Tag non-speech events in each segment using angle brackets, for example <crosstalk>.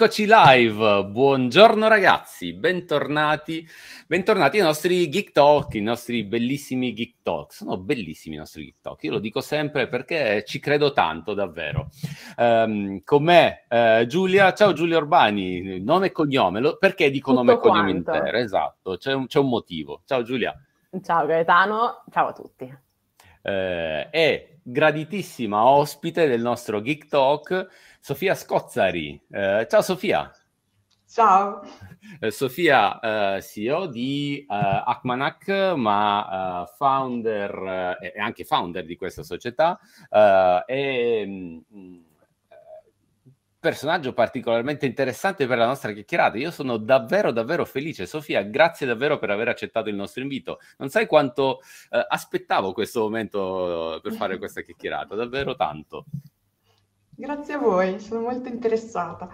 Eccoci live, buongiorno ragazzi, bentornati, bentornati ai nostri Geek Talk, i nostri bellissimi Geek Talk. Sono bellissimi i nostri Geek Talk, io lo dico sempre perché ci credo tanto, davvero. Um, con me uh, Giulia, ciao Giulia Urbani, nome e cognome, lo, perché dico Tutto nome e cognome intero? Esatto, c'è un, c'è un, motivo. Ciao Giulia. Ciao Gaetano, ciao a tutti. Uh, e graditissima ospite del nostro Geek Talk, Sofia Scozzari. Eh, ciao Sofia. Ciao. Eh, Sofia, eh, CEO di uh, Akmanak, ma uh, founder e anche founder di questa società e mh, mm, personaggio particolarmente interessante per la nostra chiacchierata. Io sono davvero, davvero felice. Sofia, grazie davvero per aver accettato il nostro invito. Non sai quanto eh, aspettavo questo momento per fare questa chiacchierata, davvero tanto. Grazie a voi, sono molto interessata.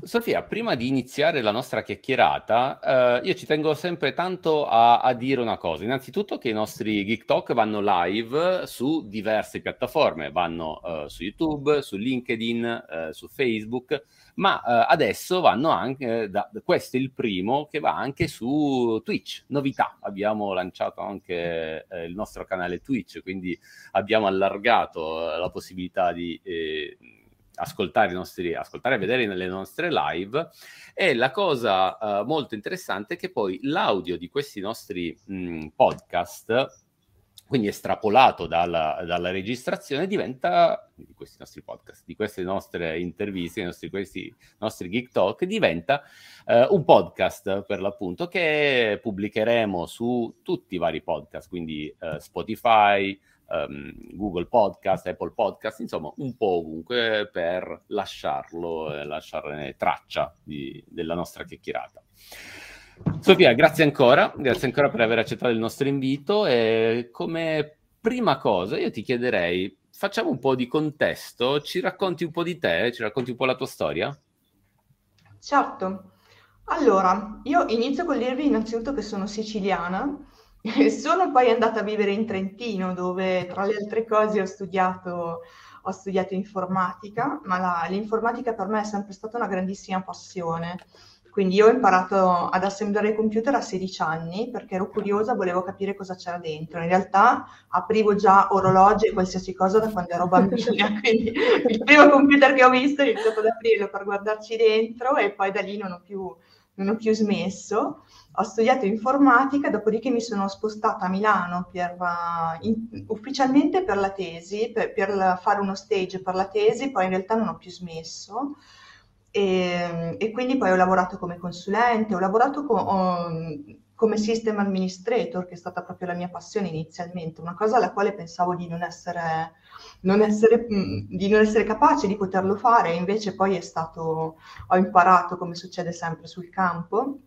Sofia, prima di iniziare la nostra chiacchierata, eh, io ci tengo sempre tanto a, a, dire una cosa. Innanzitutto che i nostri Geek Talk vanno live su diverse piattaforme, vanno eh, su YouTube, su LinkedIn, eh, su Facebook, ma eh, adesso vanno anche, da, questo è il primo che va anche su Twitch, novità. Abbiamo lanciato anche eh, il nostro canale Twitch, quindi abbiamo allargato la possibilità di eh, ascoltare, i nostri, ascoltare e vedere nelle nostre live. E la cosa uh, molto interessante è che poi l'audio di questi nostri mh, podcast quindi estrapolato dalla, dalla, registrazione, diventa, di questi nostri podcast, di queste nostre interviste, di nostri, questi nostri Geek Talk, diventa eh, un podcast per l'appunto che pubblicheremo su tutti i vari podcast, quindi eh, Spotify, um, Google Podcast, Apple Podcast, insomma un po' ovunque per lasciarlo, eh, lasciare traccia di, della nostra chiacchierata. Sofia, grazie ancora, grazie ancora per aver accettato il nostro invito e come prima cosa io ti chiederei, facciamo un po' di contesto, ci racconti un po' di te, ci racconti un po' la tua storia? Certo. Allora, io inizio con dirvi innanzitutto che sono siciliana sono poi andata a vivere in Trentino dove tra le altre cose ho studiato, ho studiato informatica, ma la, l'informatica per me è sempre stata una grandissima passione. Quindi io ho imparato ad assemblare il computer a 16 anni perché ero curiosa, volevo capire cosa c'era dentro. In realtà aprivo già orologi e qualsiasi cosa da quando ero bambina, <laughs> quindi il primo computer che ho visto ho iniziato ad aprirlo per guardarci dentro e poi da lì non ho più, non ho più smesso. Ho studiato informatica, dopodiché mi sono spostata a Milano per, uh, in, ufficialmente per la tesi, per, per fare uno stage per la tesi, poi in realtà non ho più smesso. E, e, quindi poi ho lavorato come consulente, ho lavorato co- ho, come system administrator, che è stata proprio la mia passione inizialmente, una cosa alla quale pensavo di non essere, non essere, di non essere capace di poterlo fare, invece poi è stato, ho imparato come succede sempre sul campo.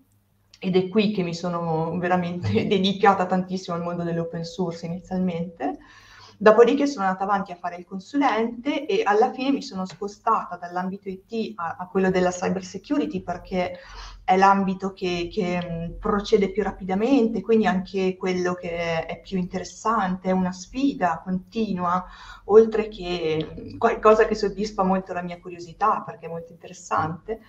Ed è qui che mi sono veramente <laughs> dedicata tantissimo al mondo dell'open source inizialmente. Dopodiché sono andata avanti a fare il consulente e alla fine mi sono spostata dall'ambito IT a, a quello della cyber security perché è l'ambito che, che, procede più rapidamente, quindi anche quello che è più interessante, è una sfida continua, oltre che qualcosa che soddisfa molto la mia curiosità perché è molto interessante.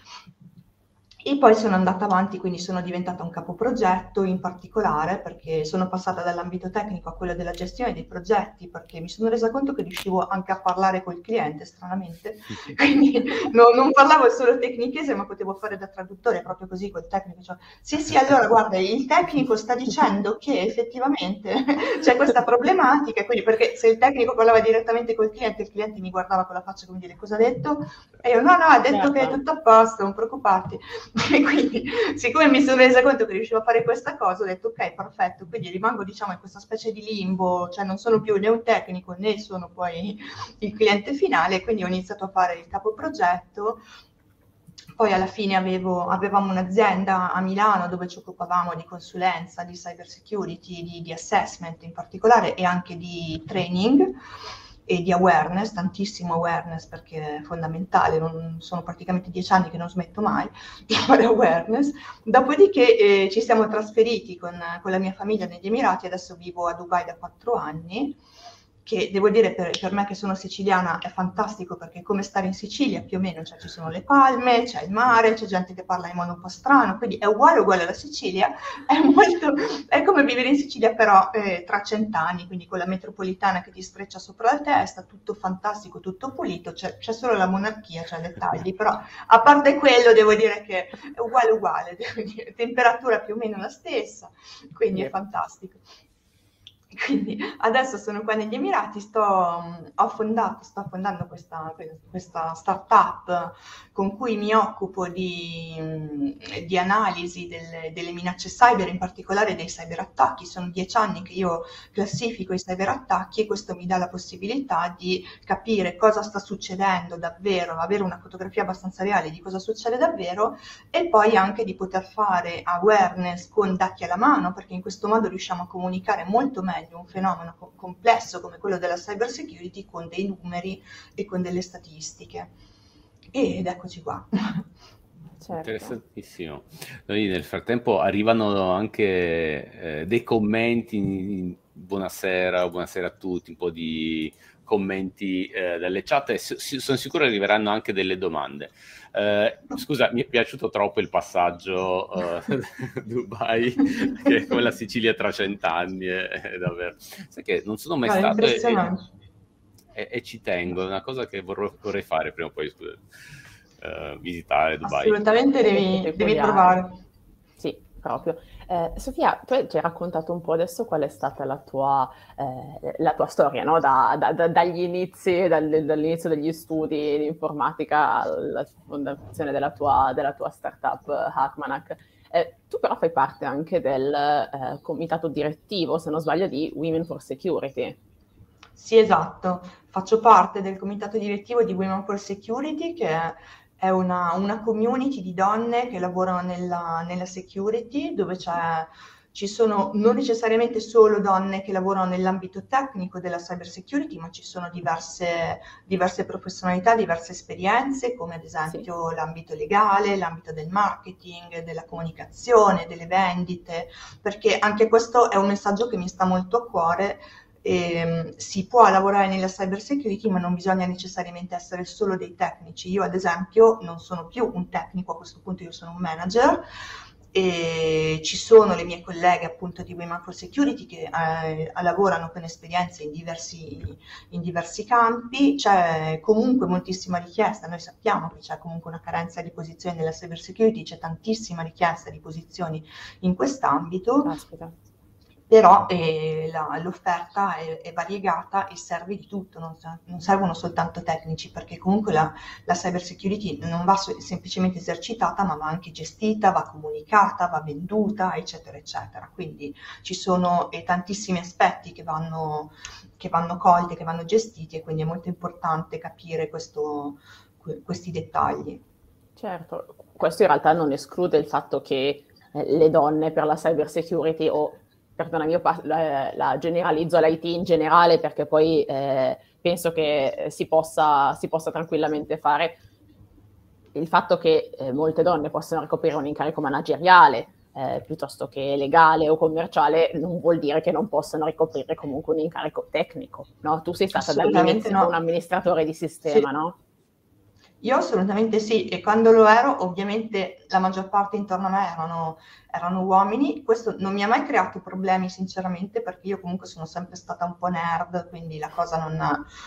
E poi sono andata avanti, quindi sono diventata un capoprogetto in particolare perché sono passata dall'ambito tecnico a quello della gestione dei progetti perché mi sono resa conto che riuscivo anche a parlare col cliente, stranamente. <laughs> Quindi no, non parlavo solo tecnichese, ma potevo fare da traduttore proprio così col tecnico. Cioè, sì, sì, allora guarda, il tecnico sta dicendo che effettivamente <laughs> c'è questa problematica, quindi perché se il tecnico parlava direttamente col cliente, il cliente mi guardava con la faccia come dire cosa ha detto? E io no, no, ha detto certo. che è tutto a posto, non preoccuparti. <laughs> E quindi, siccome mi sono resa conto che riuscivo a fare questa cosa, ho detto ok, perfetto, quindi rimango diciamo in questa specie di limbo, cioè non sono più né un tecnico né sono poi il cliente finale, quindi ho iniziato a fare il capo progetto. Poi alla fine avevo, avevamo un'azienda a Milano dove ci occupavamo di consulenza, di cyber security, di, di assessment in particolare e anche di training e di awareness, tantissimo awareness perché è fondamentale, non, sono praticamente dieci anni che non smetto mai di <laughs> fare awareness. Dopodiché eh, ci siamo trasferiti con, con, la mia famiglia negli Emirati, adesso vivo a Dubai da quattro anni che devo dire per, per, me che sono siciliana è fantastico perché è come stare in Sicilia più o meno, cioè ci sono le palme, c'è il mare, c'è gente che parla in modo un po' strano, quindi è uguale uguale alla Sicilia, <laughs> è, molto, è come vivere in Sicilia però eh, tra cent'anni, quindi con la metropolitana che ti streccia sopra la testa, tutto fantastico, tutto pulito, c'è, c'è solo la monarchia, c'è dettagli, però a parte quello devo dire che è uguale uguale, dire, <laughs> temperatura più o meno la stessa, quindi è fantastico. Quindi adesso sono qua negli Emirati, sto, ho fondato, sto fondando questa, questa startup con cui mi occupo di, di analisi delle, delle, minacce cyber, in particolare dei cyberattacchi. Sono dieci anni che io classifico i cyberattacchi e questo mi dà la possibilità di capire cosa sta succedendo davvero, avere una fotografia abbastanza reale di cosa succede davvero e poi anche di poter fare awareness con dati alla mano, perché in questo modo riusciamo a comunicare molto meglio meglio un fenomeno co- complesso come quello della cyber security con dei numeri e con delle statistiche. Ed eccoci qua. Certo. Interessantissimo. Noi nel frattempo arrivano anche eh, dei commenti, in, buonasera, buonasera a tutti, un po' di commenti eh, dalle chat e s- sono sicuro arriveranno anche delle domande. Eh, scusa, mi è piaciuto troppo il passaggio uh, <laughs> Dubai, che è come la Sicilia tra cent'anni, è, è davvero. Sai che non sono mai ah, stato e, e, e, ci tengo, è una cosa che vorrei, vorrei fare prima o poi, scusa, uh, visitare Dubai. Assolutamente devi, devi provare. Sì, proprio. Eh, Sofia, tu ci hai raccontato un po' adesso qual è stata la tua, eh, la tua storia, no? da, da, da, dagli inizi, dal, dall'inizio degli studi di informatica alla fondazione della tua, della tua startup Hackmanac. Eh, tu però fai parte anche del eh, comitato direttivo, se non sbaglio, di Women for Security. Sì, esatto. Faccio parte del comitato direttivo di Women for Security, che è è una, una community di donne che lavorano nella, nella security, dove ci sono non necessariamente solo donne che lavorano nell'ambito tecnico della cyber security, ma ci sono diverse, diverse professionalità, diverse esperienze, come ad esempio sì. l'ambito legale, l'ambito del marketing, della comunicazione, delle vendite, perché anche questo è un messaggio che mi sta molto a cuore eh, si può lavorare nella cyber security, ma non bisogna necessariamente essere solo dei tecnici. Io, ad esempio, non sono più un tecnico, a questo punto io sono un manager. E ci sono le mie colleghe appunto di Women for Security che eh, lavorano con esperienze in diversi, in diversi campi, c'è comunque moltissima richiesta, noi sappiamo che c'è comunque una carenza di posizioni nella cyber security, c'è tantissima richiesta di posizioni in quest'ambito. Aspetta però eh, la, l'offerta è, è, variegata e serve di tutto, non, non servono soltanto tecnici, perché comunque la, la cyber security non va so, semplicemente esercitata, ma va anche gestita, va comunicata, va venduta, eccetera, eccetera. Quindi ci sono eh, tantissimi aspetti che vanno, che vanno colti, che vanno gestiti e quindi è molto importante capire questo, questi dettagli. Certo, questo in realtà non esclude il fatto che eh, le donne per la cyber security o perdonami, io la, la generalizzo l'IT in generale perché poi eh, penso che si possa, si possa, tranquillamente fare. Il fatto che eh, molte donne possano ricoprire un incarico manageriale eh, piuttosto che legale o commerciale non vuol dire che non possano ricoprire comunque un incarico tecnico. No? Tu sei stata dall'inizio no. un amministratore di sistema, sì. no? Io assolutamente sì, e quando lo ero, ovviamente la maggior parte intorno a me erano erano uomini. Questo non mi ha mai creato problemi, sinceramente, perché io comunque sono sempre stata un po' nerd, quindi la cosa non,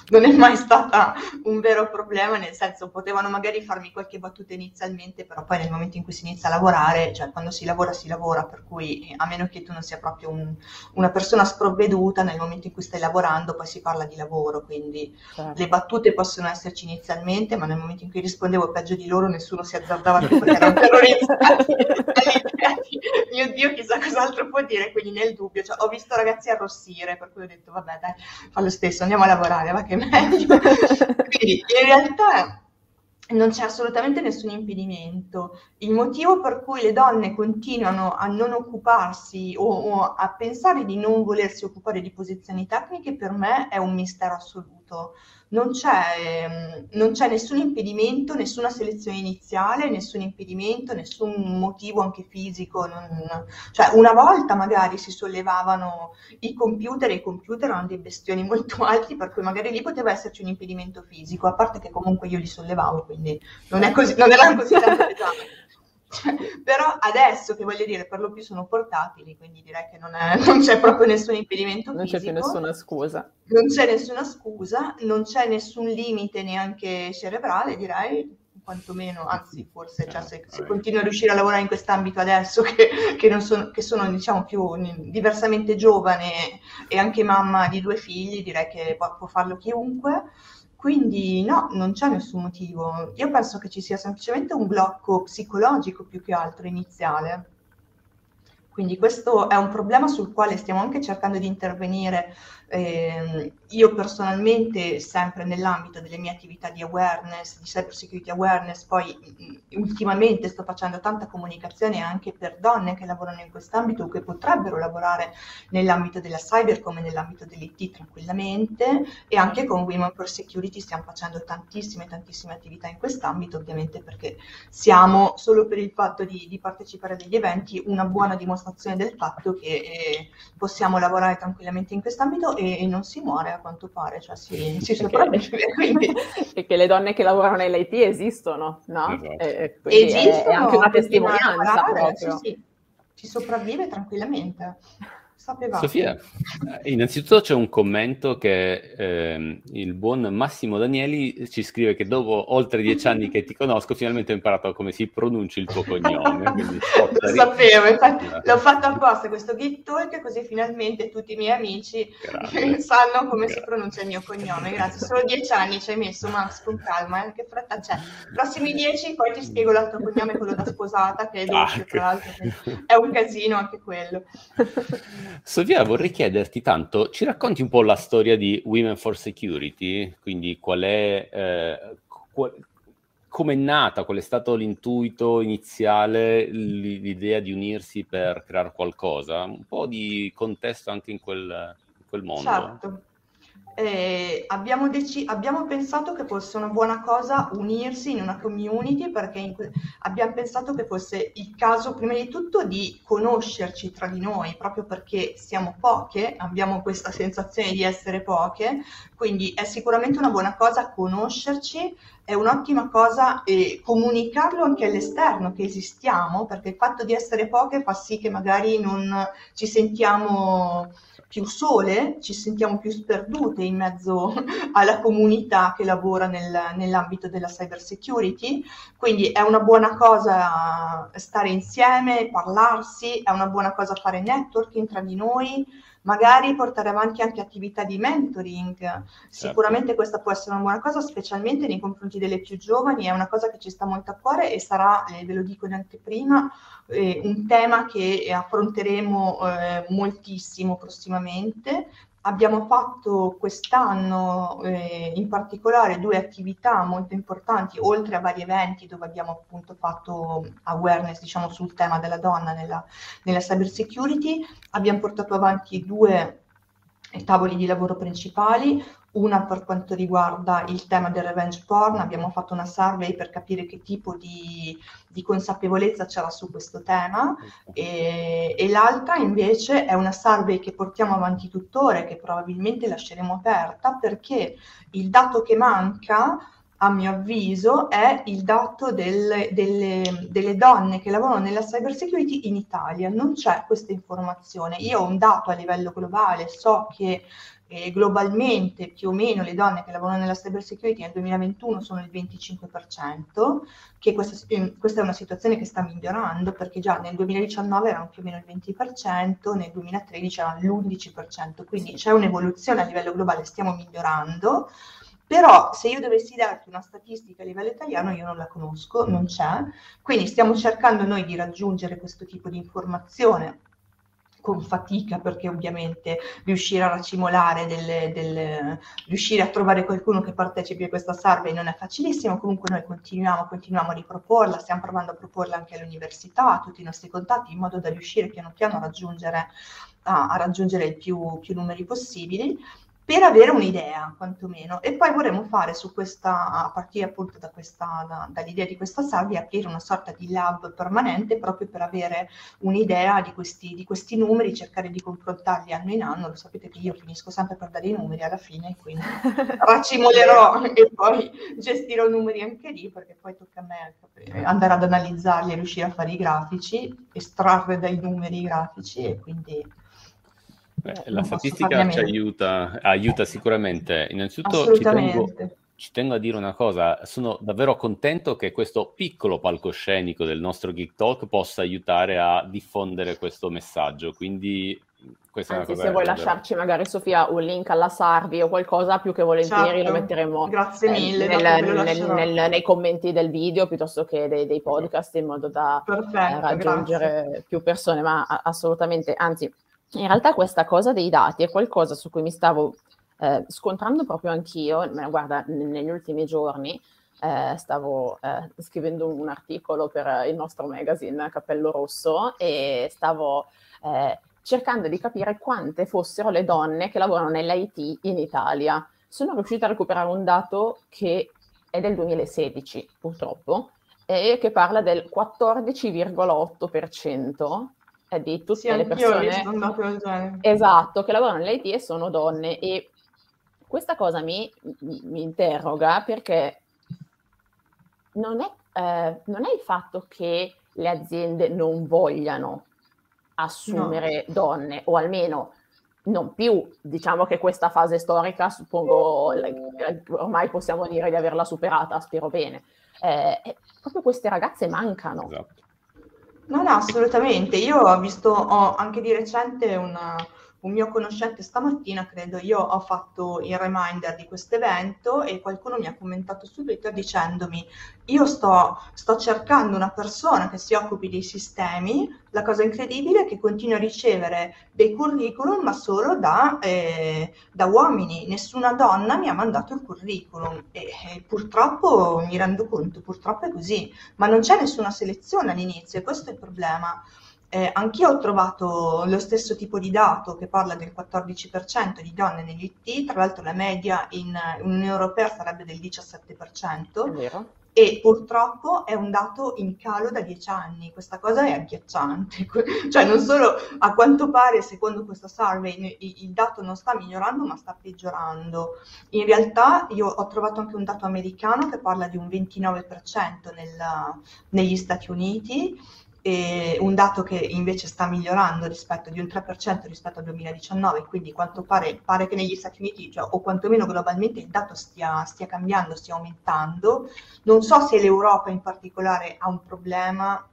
non è mai stata un vero problema, nel senso potevano magari farmi qualche battuta inizialmente, però poi nel momento in cui si inizia a lavorare, cioè quando si lavora si lavora, per cui a meno che tu non sia proprio un, una persona sprovveduta, nel momento in cui stai lavorando poi si parla di lavoro, quindi certo. le battute possono esserci inizialmente, ma nel momento in cui rispondevo peggio di loro nessuno si azzardava più perché erano terrorizzati <laughs> <laughs> mio Dio, chissà cos'altro può dire, quindi nel dubbio, cioè, ho visto ragazzi arrossire, per cui ho detto, vabbè, dai, fa lo stesso, andiamo a lavorare, va che è meglio. <laughs> quindi, in realtà non c'è assolutamente nessun impedimento. Il motivo per cui le donne continuano a non occuparsi o, o, a pensare di non volersi occupare di posizioni tecniche per me è un mistero assoluto non c'è, ehm, non c'è nessun impedimento, nessuna selezione iniziale, nessun impedimento, nessun motivo anche fisico. Non, cioè una volta magari si sollevavano i computer e i computer erano dei bestioni <laughs> molto alti, per cui magari lì poteva esserci un impedimento fisico, a parte che comunque io li sollevavo, quindi non, così, non erano così tanto pesanti. Cioè, però adesso che voglio dire per lo più sono portatili, quindi direi che non, è, <laughs> non c'è proprio nessun impedimento non fisico. c'è più nessuna scusa. Non c'è nessuna scusa, non c'è nessun limite neanche cerebrale, direi, quantomeno, anzi forse cioè, se, se continuo a riuscire a lavorare in quest'ambito adesso che, che, non sono, che sono diciamo più diversamente giovane e anche mamma di due figli, direi che può, può farlo chiunque. Quindi no, non c'è nessun motivo. Io penso che ci sia semplicemente un blocco psicologico più che altro iniziale. Quindi questo è un problema sul quale stiamo anche cercando di intervenire eh, io personalmente, sempre nell'ambito delle mie attività di awareness, di cyber security awareness, poi ultimamente sto facendo tanta comunicazione anche per donne che lavorano in quest'ambito o che potrebbero lavorare nell'ambito della cyber come nell'ambito dell'IT tranquillamente e anche con Women for Security stiamo facendo tantissime, tantissime attività in quest'ambito, ovviamente perché siamo, solo per il fatto di, di partecipare agli eventi, una buona dimostrazione del fatto che eh, possiamo lavorare tranquillamente in quest'ambito e, e, non si muore a quanto pare, cioè si, <laughs> si sopravvive. <laughs> Quindi... e che le donne che lavorano nell'IT esistono, no? Esatto. E, esistono, è anche una testimonianza proprio. Sì, sì. Si sopravvive tranquillamente. Sapevate. Sofia, eh, innanzitutto c'è un commento che eh, il buon Massimo Danieli ci scrive che dopo oltre dieci anni che ti conosco finalmente ho imparato come si pronuncia il tuo cognome. <laughs> Lo sapevo, infatti l'ho fatto apposta questo Git Talk così finalmente tutti i miei amici Grazie. <laughs> sanno come Grazie. si pronuncia il mio cognome. Grazie, solo dieci anni ci hai messo Max con calma, eh? che fretta c'è. Prossimi dieci poi ti spiego l'altro cognome, quello da sposata, che è doppio tra l'altro, è un casino anche quello. <laughs> Sofia, vorrei chiederti tanto, ci racconti un po' la storia di Women for Security? Quindi qual è, eh, qual, come è nata, qual è stato l'intuito iniziale, l'idea di unirsi per creare qualcosa? Un po' di contesto anche in quel, in quel mondo. Certo eh, abbiamo, dec- abbiamo, pensato che fosse una buona cosa unirsi in una community perché que- abbiamo pensato che fosse il caso prima di tutto di conoscerci tra di noi, proprio perché siamo poche, abbiamo questa sensazione di essere poche, quindi è sicuramente una buona cosa conoscerci, è un'ottima cosa eh, comunicarlo anche all'esterno che esistiamo, perché il fatto di essere poche fa sì che magari non ci sentiamo più sole, ci sentiamo più sperdute in mezzo <laughs> alla comunità che lavora nel, nell'ambito della cyber security, quindi è una buona cosa stare insieme, parlarsi, è una buona cosa fare networking tra di noi, magari portare avanti anche attività di mentoring. Certo. Sicuramente questa può essere una buona cosa, specialmente nei confronti delle più giovani, è una cosa che ci sta molto a cuore e sarà, eh, ve lo dico neanche prima, eh, un tema che affronteremo eh, moltissimo prossimamente Abbiamo fatto quest'anno eh, in particolare due attività molto importanti, oltre a vari eventi dove abbiamo appunto fatto awareness diciamo, sul tema della donna nella, nella cyber security. Abbiamo portato avanti due tavoli di lavoro principali, una per quanto riguarda il tema del revenge porn, abbiamo fatto una survey per capire che tipo di, di consapevolezza c'era su questo tema e, e, l'altra invece è una survey che portiamo avanti tuttora e che probabilmente lasceremo aperta perché il dato che manca a mio avviso, è il dato delle, delle, delle, donne che lavorano nella cyber security in Italia. Non c'è questa informazione. Io ho un dato a livello globale, so che eh, globalmente più o meno le donne che lavorano nella cyber security nel 2021 sono il 25%, che questa, questa, è una situazione che sta migliorando perché già nel 2019 erano più o meno il 20%, nel 2013 erano l'11%, quindi c'è un'evoluzione a livello globale, stiamo migliorando. Però se io dovessi darti una statistica a livello italiano io non la conosco, non c'è, quindi stiamo cercando noi di raggiungere questo tipo di informazione con fatica perché ovviamente riuscire a racimolare delle, delle, riuscire a trovare qualcuno che partecipi a questa survey non è facilissimo. Comunque noi continuiamo, continuiamo a riproporla stiamo provando a proporla anche all'università a tutti i nostri contatti in modo da riuscire piano piano a raggiungere, a, a raggiungere il più, più numeri possibili per avere un'idea, quantomeno. E poi vorremmo fare su questa, a partire appunto da questa, da, dall'idea di questa salvia, aprire una sorta di lab permanente proprio per avere un'idea di questi, di questi numeri, cercare di confrontarli anno in anno. Lo sapete che io finisco sempre per dare i numeri alla fine, quindi <laughs> racimolerò e poi gestirò i numeri anche lì, perché poi tocca a me andare ad analizzarli e riuscire a fare i grafici, estrarre dai numeri i grafici e quindi Beh, eh, la statistica ci aiuta, aiuta sicuramente. Innanzitutto ci tengo, ci tengo, a dire una cosa, sono davvero contento che questo piccolo palcoscenico del nostro Geek Talk possa aiutare a diffondere questo messaggio, quindi questa Anzi, se vuoi davvero... lasciarci magari Sofia un link alla Sarvi o qualcosa, più che volentieri certo. lo metteremo Grazie eh, mille, nel, nel, nel, nei commenti del video piuttosto che dei, dei podcast in modo da Perfetto, eh, raggiungere grazie. più persone, ma assolutamente, anzi in realtà questa cosa dei dati è qualcosa su cui mi stavo eh, scontrando proprio anch'io, guarda, negli ultimi giorni eh, stavo eh, scrivendo un articolo per il nostro magazine Cappello Rosso e stavo eh, cercando di capire quante fossero le donne che lavorano nell'IT in Italia. Sono riuscita a recuperare un dato che è del 2016, purtroppo, e che parla del 14,8% di tutte sì, le persone esatto, che lavorano nell'IT e sono donne e questa cosa mi, mi, mi interroga perché non è, eh, non è, il fatto che le aziende non vogliano assumere no. donne o almeno non più, diciamo che questa fase storica suppongo ormai possiamo dire di averla superata, spero bene. Eh, proprio queste ragazze mancano. Esatto. No, no, assolutamente. Io ho visto, ho anche di recente una, un mio conoscente stamattina, credo, io ho fatto il reminder di questo evento e qualcuno mi ha commentato su Twitter dicendomi io sto, sto cercando una persona che si occupi dei sistemi, la cosa incredibile è che continuo a ricevere dei curriculum ma solo da, eh, da uomini, nessuna donna mi ha mandato il curriculum. E, e purtroppo mi rendo conto, purtroppo è così, ma non c'è nessuna selezione all'inizio e questo è il problema. Eh, anch'io ho trovato lo stesso tipo di dato che parla del 14% di donne negli IT, tra l'altro la media in, in Unione Europea sarebbe del 17%, e purtroppo è un dato in calo da 10 anni, questa cosa è agghiacciante, <laughs> cioè non solo a quanto pare secondo questa survey il dato non sta migliorando ma sta peggiorando, in realtà io ho trovato anche un dato americano che parla di un 29% nel, negli Stati Uniti, e un dato che invece sta migliorando rispetto di un 3% rispetto al 2019, quindi quanto pare, pare che negli Stati Uniti, cioè, o quantomeno globalmente, il dato stia, stia cambiando, stia aumentando. Non so se l'Europa in particolare ha un problema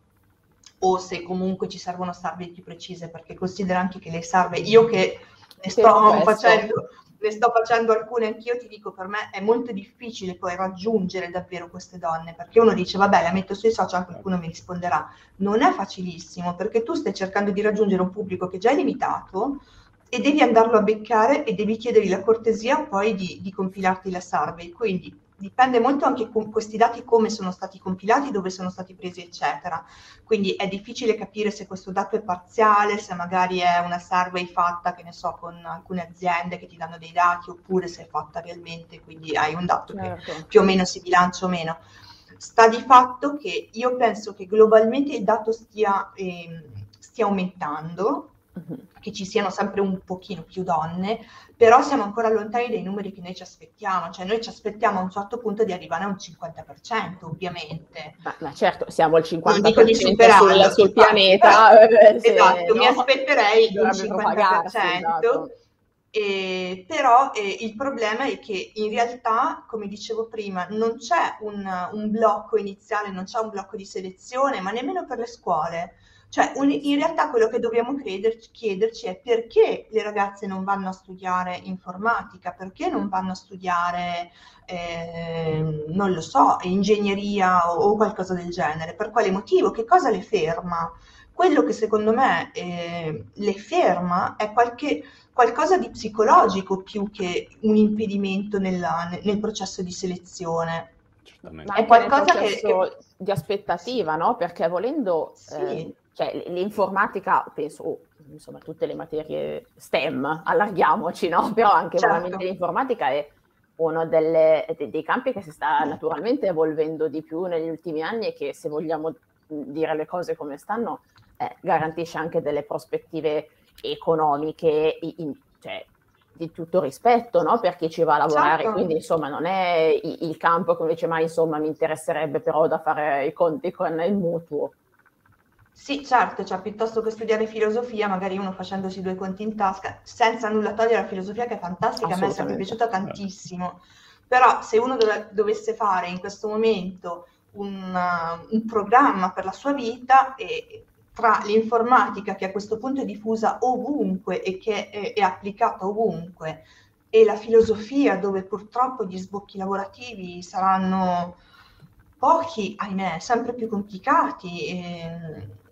o se comunque ci servono survey più precise, perché considero anche che le survey, io che ne sto facendo ne sto facendo alcune anch'io, ti dico, per me è molto difficile poi raggiungere davvero queste donne, perché uno dice, vabbè, la metto sui social, qualcuno mi risponderà. Non è facilissimo, perché tu stai cercando di raggiungere un pubblico che già è limitato e devi andarlo a beccare e devi chiedergli la cortesia poi di, di compilarti la survey. Quindi dipende molto anche con questi dati come sono stati compilati, dove sono stati presi, eccetera. Quindi è difficile capire se questo dato è parziale, se magari è una survey fatta, che ne so, con alcune aziende che ti danno dei dati, oppure se è fatta realmente, quindi hai un dato certo. che più o meno si bilancia o meno. Sta di fatto che io penso che globalmente il dato stia, eh, stia aumentando, che ci siano sempre un pochino più donne, però siamo ancora lontani dai numeri che noi ci aspettiamo, cioè noi ci aspettiamo a un certo punto di arrivare a un 50%, ovviamente. Ma, ma certo, siamo al 50% di sul, sul pianeta. <laughs> Eh, esatto, no, mi aspetterei un 50%. Esatto. Eh, però eh, il problema è che in realtà, come dicevo prima, non c'è un, un blocco iniziale, non c'è un blocco di selezione, ma nemmeno per le scuole. Cioè, un, in realtà quello che dobbiamo crederci, chiederci è perché le ragazze non vanno a studiare informatica, perché non vanno a studiare, eh, non lo so, ingegneria o, o, qualcosa del genere, per quale motivo, che cosa le ferma. Quello che secondo me eh, le ferma è qualche, qualcosa di psicologico più che un impedimento nella, nel processo di selezione. Ma è qualcosa che, che, di aspettativa, no? Perché volendo... Sì. Eh, cioè l'informatica, penso, insomma tutte le materie STEM, allarghiamoci, no? <laughs> Però anche certo. veramente l'informatica è uno delle, dei campi che si sta naturalmente evolvendo di più negli ultimi anni e che se vogliamo dire le cose come stanno eh, garantisce anche delle prospettive economiche in, cioè, di tutto rispetto no? per chi ci va a lavorare, certo. quindi insomma non è il campo che dice ma insomma mi interesserebbe però da fare i conti con il mutuo. Sì, certo, cioè piuttosto che studiare filosofia, magari uno facendosi due conti in tasca, senza nulla togliere la filosofia che è fantastica, a me è sempre piaciuta tantissimo, però se uno dove, dovesse fare in questo momento un, uh, un programma per la sua vita, e, tra l'informatica che a questo punto è diffusa ovunque e che è, è applicata ovunque, e la filosofia dove purtroppo gli sbocchi lavorativi saranno pochi, ahimè, sempre più complicati. E,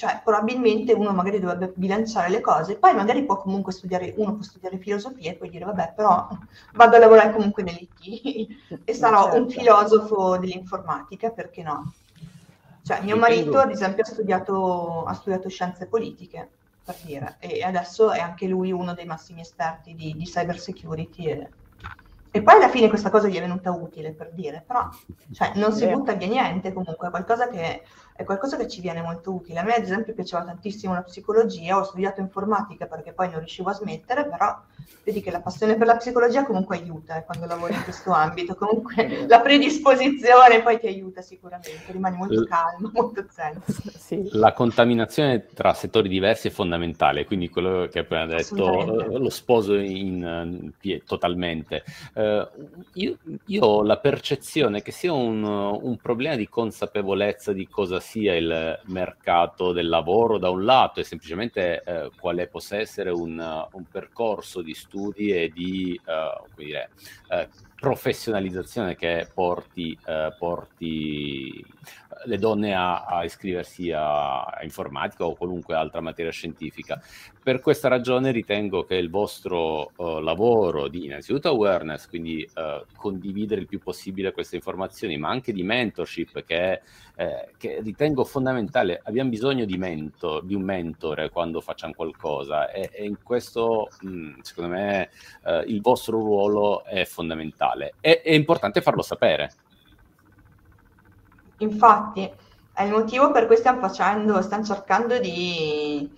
cioè, probabilmente uno magari dovrebbe bilanciare le cose, poi magari può comunque studiare, uno può studiare filosofia e poi dire, vabbè, però vado a lavorare comunque nell'IT <laughs> e sarò certo. un filosofo dell'informatica, perché no? Cioè, mio marito, ad esempio, ha studiato, ha studiato scienze politiche, per dire, e adesso è anche lui uno dei massimi esperti di, di cyber security e, e poi alla fine questa cosa gli è venuta utile per dire, però cioè, non si butta via niente comunque, è qualcosa, che, è qualcosa che ci viene molto utile. A me ad esempio piaceva tantissimo la psicologia, ho studiato informatica perché poi non riuscivo a smettere, però vedi che la passione per la psicologia comunque aiuta eh, quando lavori in questo ambito, comunque la predisposizione poi ti aiuta sicuramente, rimani molto calmo, molto zen. <laughs> Sì. La contaminazione tra settori diversi è fondamentale, quindi quello che hai appena detto eh, lo sposo in, in, totalmente. Uh, io, io, ho la percezione che sia un, un problema di consapevolezza di cosa sia il mercato del lavoro da un lato e semplicemente uh, quale possa essere un, un percorso di studi e di uh, dire, uh, professionalizzazione che porti, uh, porti le donne a, a iscriversi a, a, informatica o qualunque altra materia scientifica. Per questa ragione ritengo che il vostro uh, lavoro di innanzitutto awareness, quindi uh, condividere il più possibile queste informazioni, ma anche di mentorship che, eh, che ritengo fondamentale. Abbiamo bisogno di, mentor, di un mentore quando facciamo qualcosa e, e in questo, mh, secondo me, uh, il vostro ruolo è fondamentale. E, è importante farlo sapere. Infatti, è il motivo per cui stiamo facendo, stiamo cercando di,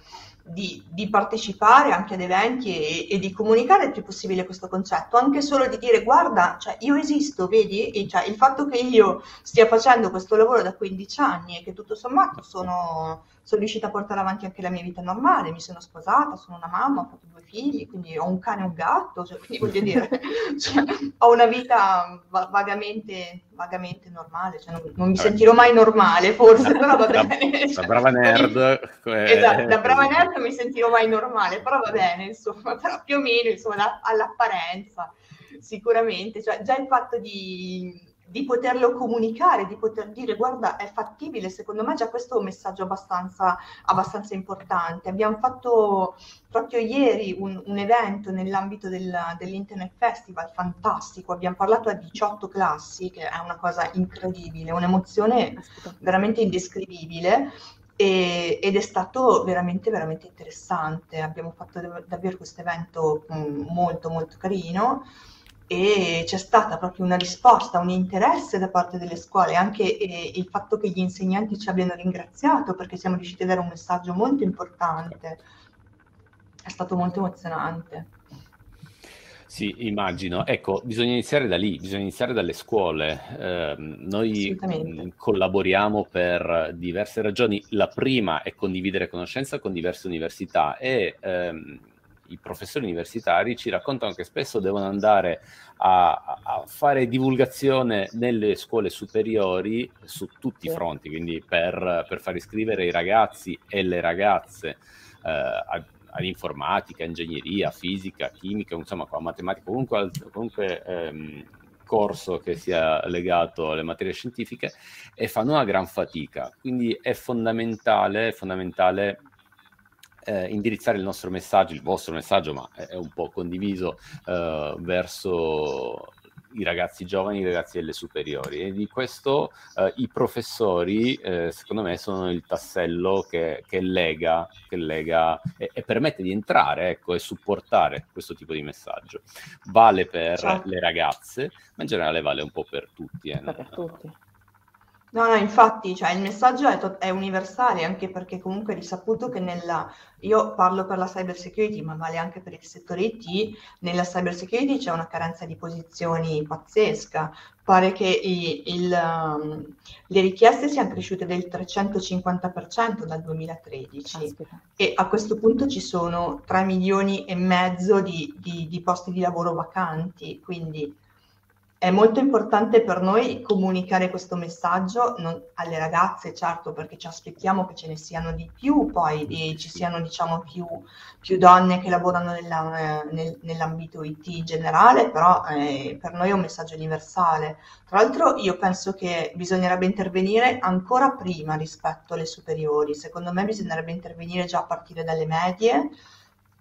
di, di partecipare anche ad eventi e, e, di comunicare il più possibile questo concetto, anche solo di dire guarda, cioè, io esisto, vedi? E, cioè, il fatto che io stia facendo questo lavoro da 15 anni e che tutto sommato sono, sono riuscita a portare avanti anche la mia vita normale, mi sono sposata, sono una mamma, ho fatto due figli, quindi ho un cane e un gatto, cioè, quindi voglio dire, cioè, <laughs> ho una vita vagamente, vagamente normale, cioè, non, non, mi sentirò mai normale forse, <laughs> però va bene. Da, brava nerd. Eh, <laughs> esatto, da brava nerd non mi sentirò mai normale, però va bene, insomma, però più o meno, insomma, all'apparenza, sicuramente, cioè già il fatto di di poterlo comunicare, di poter dire guarda è fattibile, secondo me già questo è un messaggio abbastanza, abbastanza importante. Abbiamo fatto proprio ieri un, un evento nell'ambito del, dell'Internet Festival fantastico, abbiamo parlato a 18 classi, che è una cosa incredibile, un'emozione veramente indescrivibile. E, ed è stato veramente veramente interessante abbiamo fatto davvero questo evento mm, molto molto carino e c'è stata proprio una risposta, un interesse da parte delle scuole, anche eh, il fatto che gli insegnanti ci abbiano ringraziato perché siamo riusciti a dare un messaggio molto importante, è stato molto emozionante. Sì, immagino. Ecco, bisogna iniziare da lì, bisogna iniziare dalle scuole. Eh, noi collaboriamo per diverse ragioni. La prima è condividere conoscenza con diverse università e ehm, i professori universitari ci raccontano che spesso devono andare a, a fare divulgazione nelle scuole superiori su tutti i fronti, quindi per, per far iscrivere i ragazzi e le ragazze eh, all'informatica, ingegneria, fisica, chimica, insomma, matematica, comunque, comunque ehm, corso che sia legato alle materie scientifiche e fanno una gran fatica. Quindi è fondamentale, è fondamentale eh, indirizzare il nostro messaggio, il vostro messaggio, ma è, è un po' condiviso eh, verso i ragazzi giovani, i ragazzi delle superiori e di questo eh, i professori eh, secondo me sono il tassello che, che lega, che lega e, e, permette di entrare ecco, e supportare questo tipo di messaggio. Vale per certo. le ragazze, ma in generale vale un po' per tutti. Eh, per tutti. No, no, infatti, cioè, il messaggio è, to- è universale anche perché comunque è risaputo che nella, io parlo per la cyber security, ma vale anche per il settore IT, nella cyber security c'è una carenza di posizioni pazzesca. Pare che i, il, um, le richieste siano cresciute del 350% dal 2013 Aspetta. e a questo punto ci sono 3 milioni e mezzo di, di, di posti di lavoro vacanti, quindi è molto importante per noi comunicare questo messaggio non, alle ragazze, certo, perché ci aspettiamo che ce ne siano di più, poi di, ci siano diciamo più, più, donne che lavorano nella, nel, nell'ambito IT in generale, però eh, per noi è un messaggio universale. Tra l'altro io penso che bisognerebbe intervenire ancora prima rispetto alle superiori, secondo me bisognerebbe intervenire già a partire dalle medie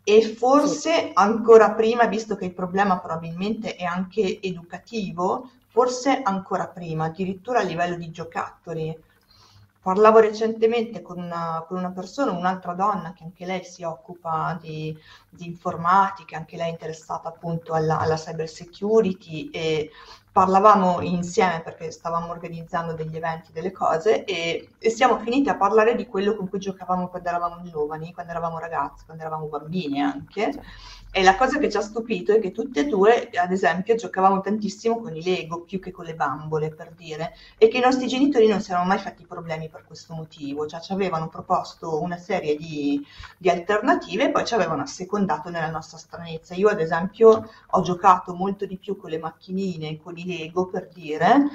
e forse ancora prima, visto che il problema probabilmente è anche educativo, forse ancora prima, addirittura a livello di giocattoli. Parlavo recentemente con una, con una persona, un'altra donna che anche lei si occupa di, di informatica, anche lei è interessata appunto alla, alla cyber security e parlavamo insieme perché stavamo organizzando degli eventi, delle cose e, e, siamo finiti a parlare di quello con cui giocavamo quando eravamo giovani, quando eravamo ragazzi, quando eravamo bambini anche. E la cosa che ci ha stupito è che tutte e due, ad esempio, giocavamo tantissimo con i Lego più che con le bambole, per dire, e che i nostri genitori non si erano mai fatti problemi per questo motivo, cioè ci avevano proposto una serie di, di alternative e poi ci avevano assecondato nella nostra stranezza. Io, ad esempio, ho giocato molto di più con le macchinine, con i Lego, per dire,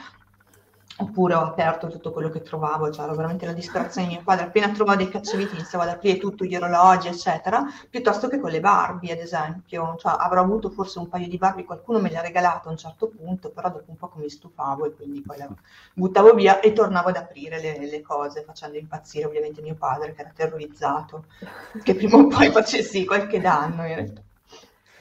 oppure ho aperto tutto quello che trovavo, cioè veramente la disperazione di mio padre, appena trovavo dei cazzoliti iniziavo ad aprire tutti gli orologi, eccetera, piuttosto che con le Barbie, ad esempio, cioè avrò avuto forse un paio di Barbie, qualcuno me le ha regalato a un certo punto, però dopo un po' mi stufavo e quindi poi le buttavo via e tornavo ad aprire le, le cose, facendo impazzire ovviamente mio padre che era terrorizzato, che prima o poi facessi qualche danno in realtà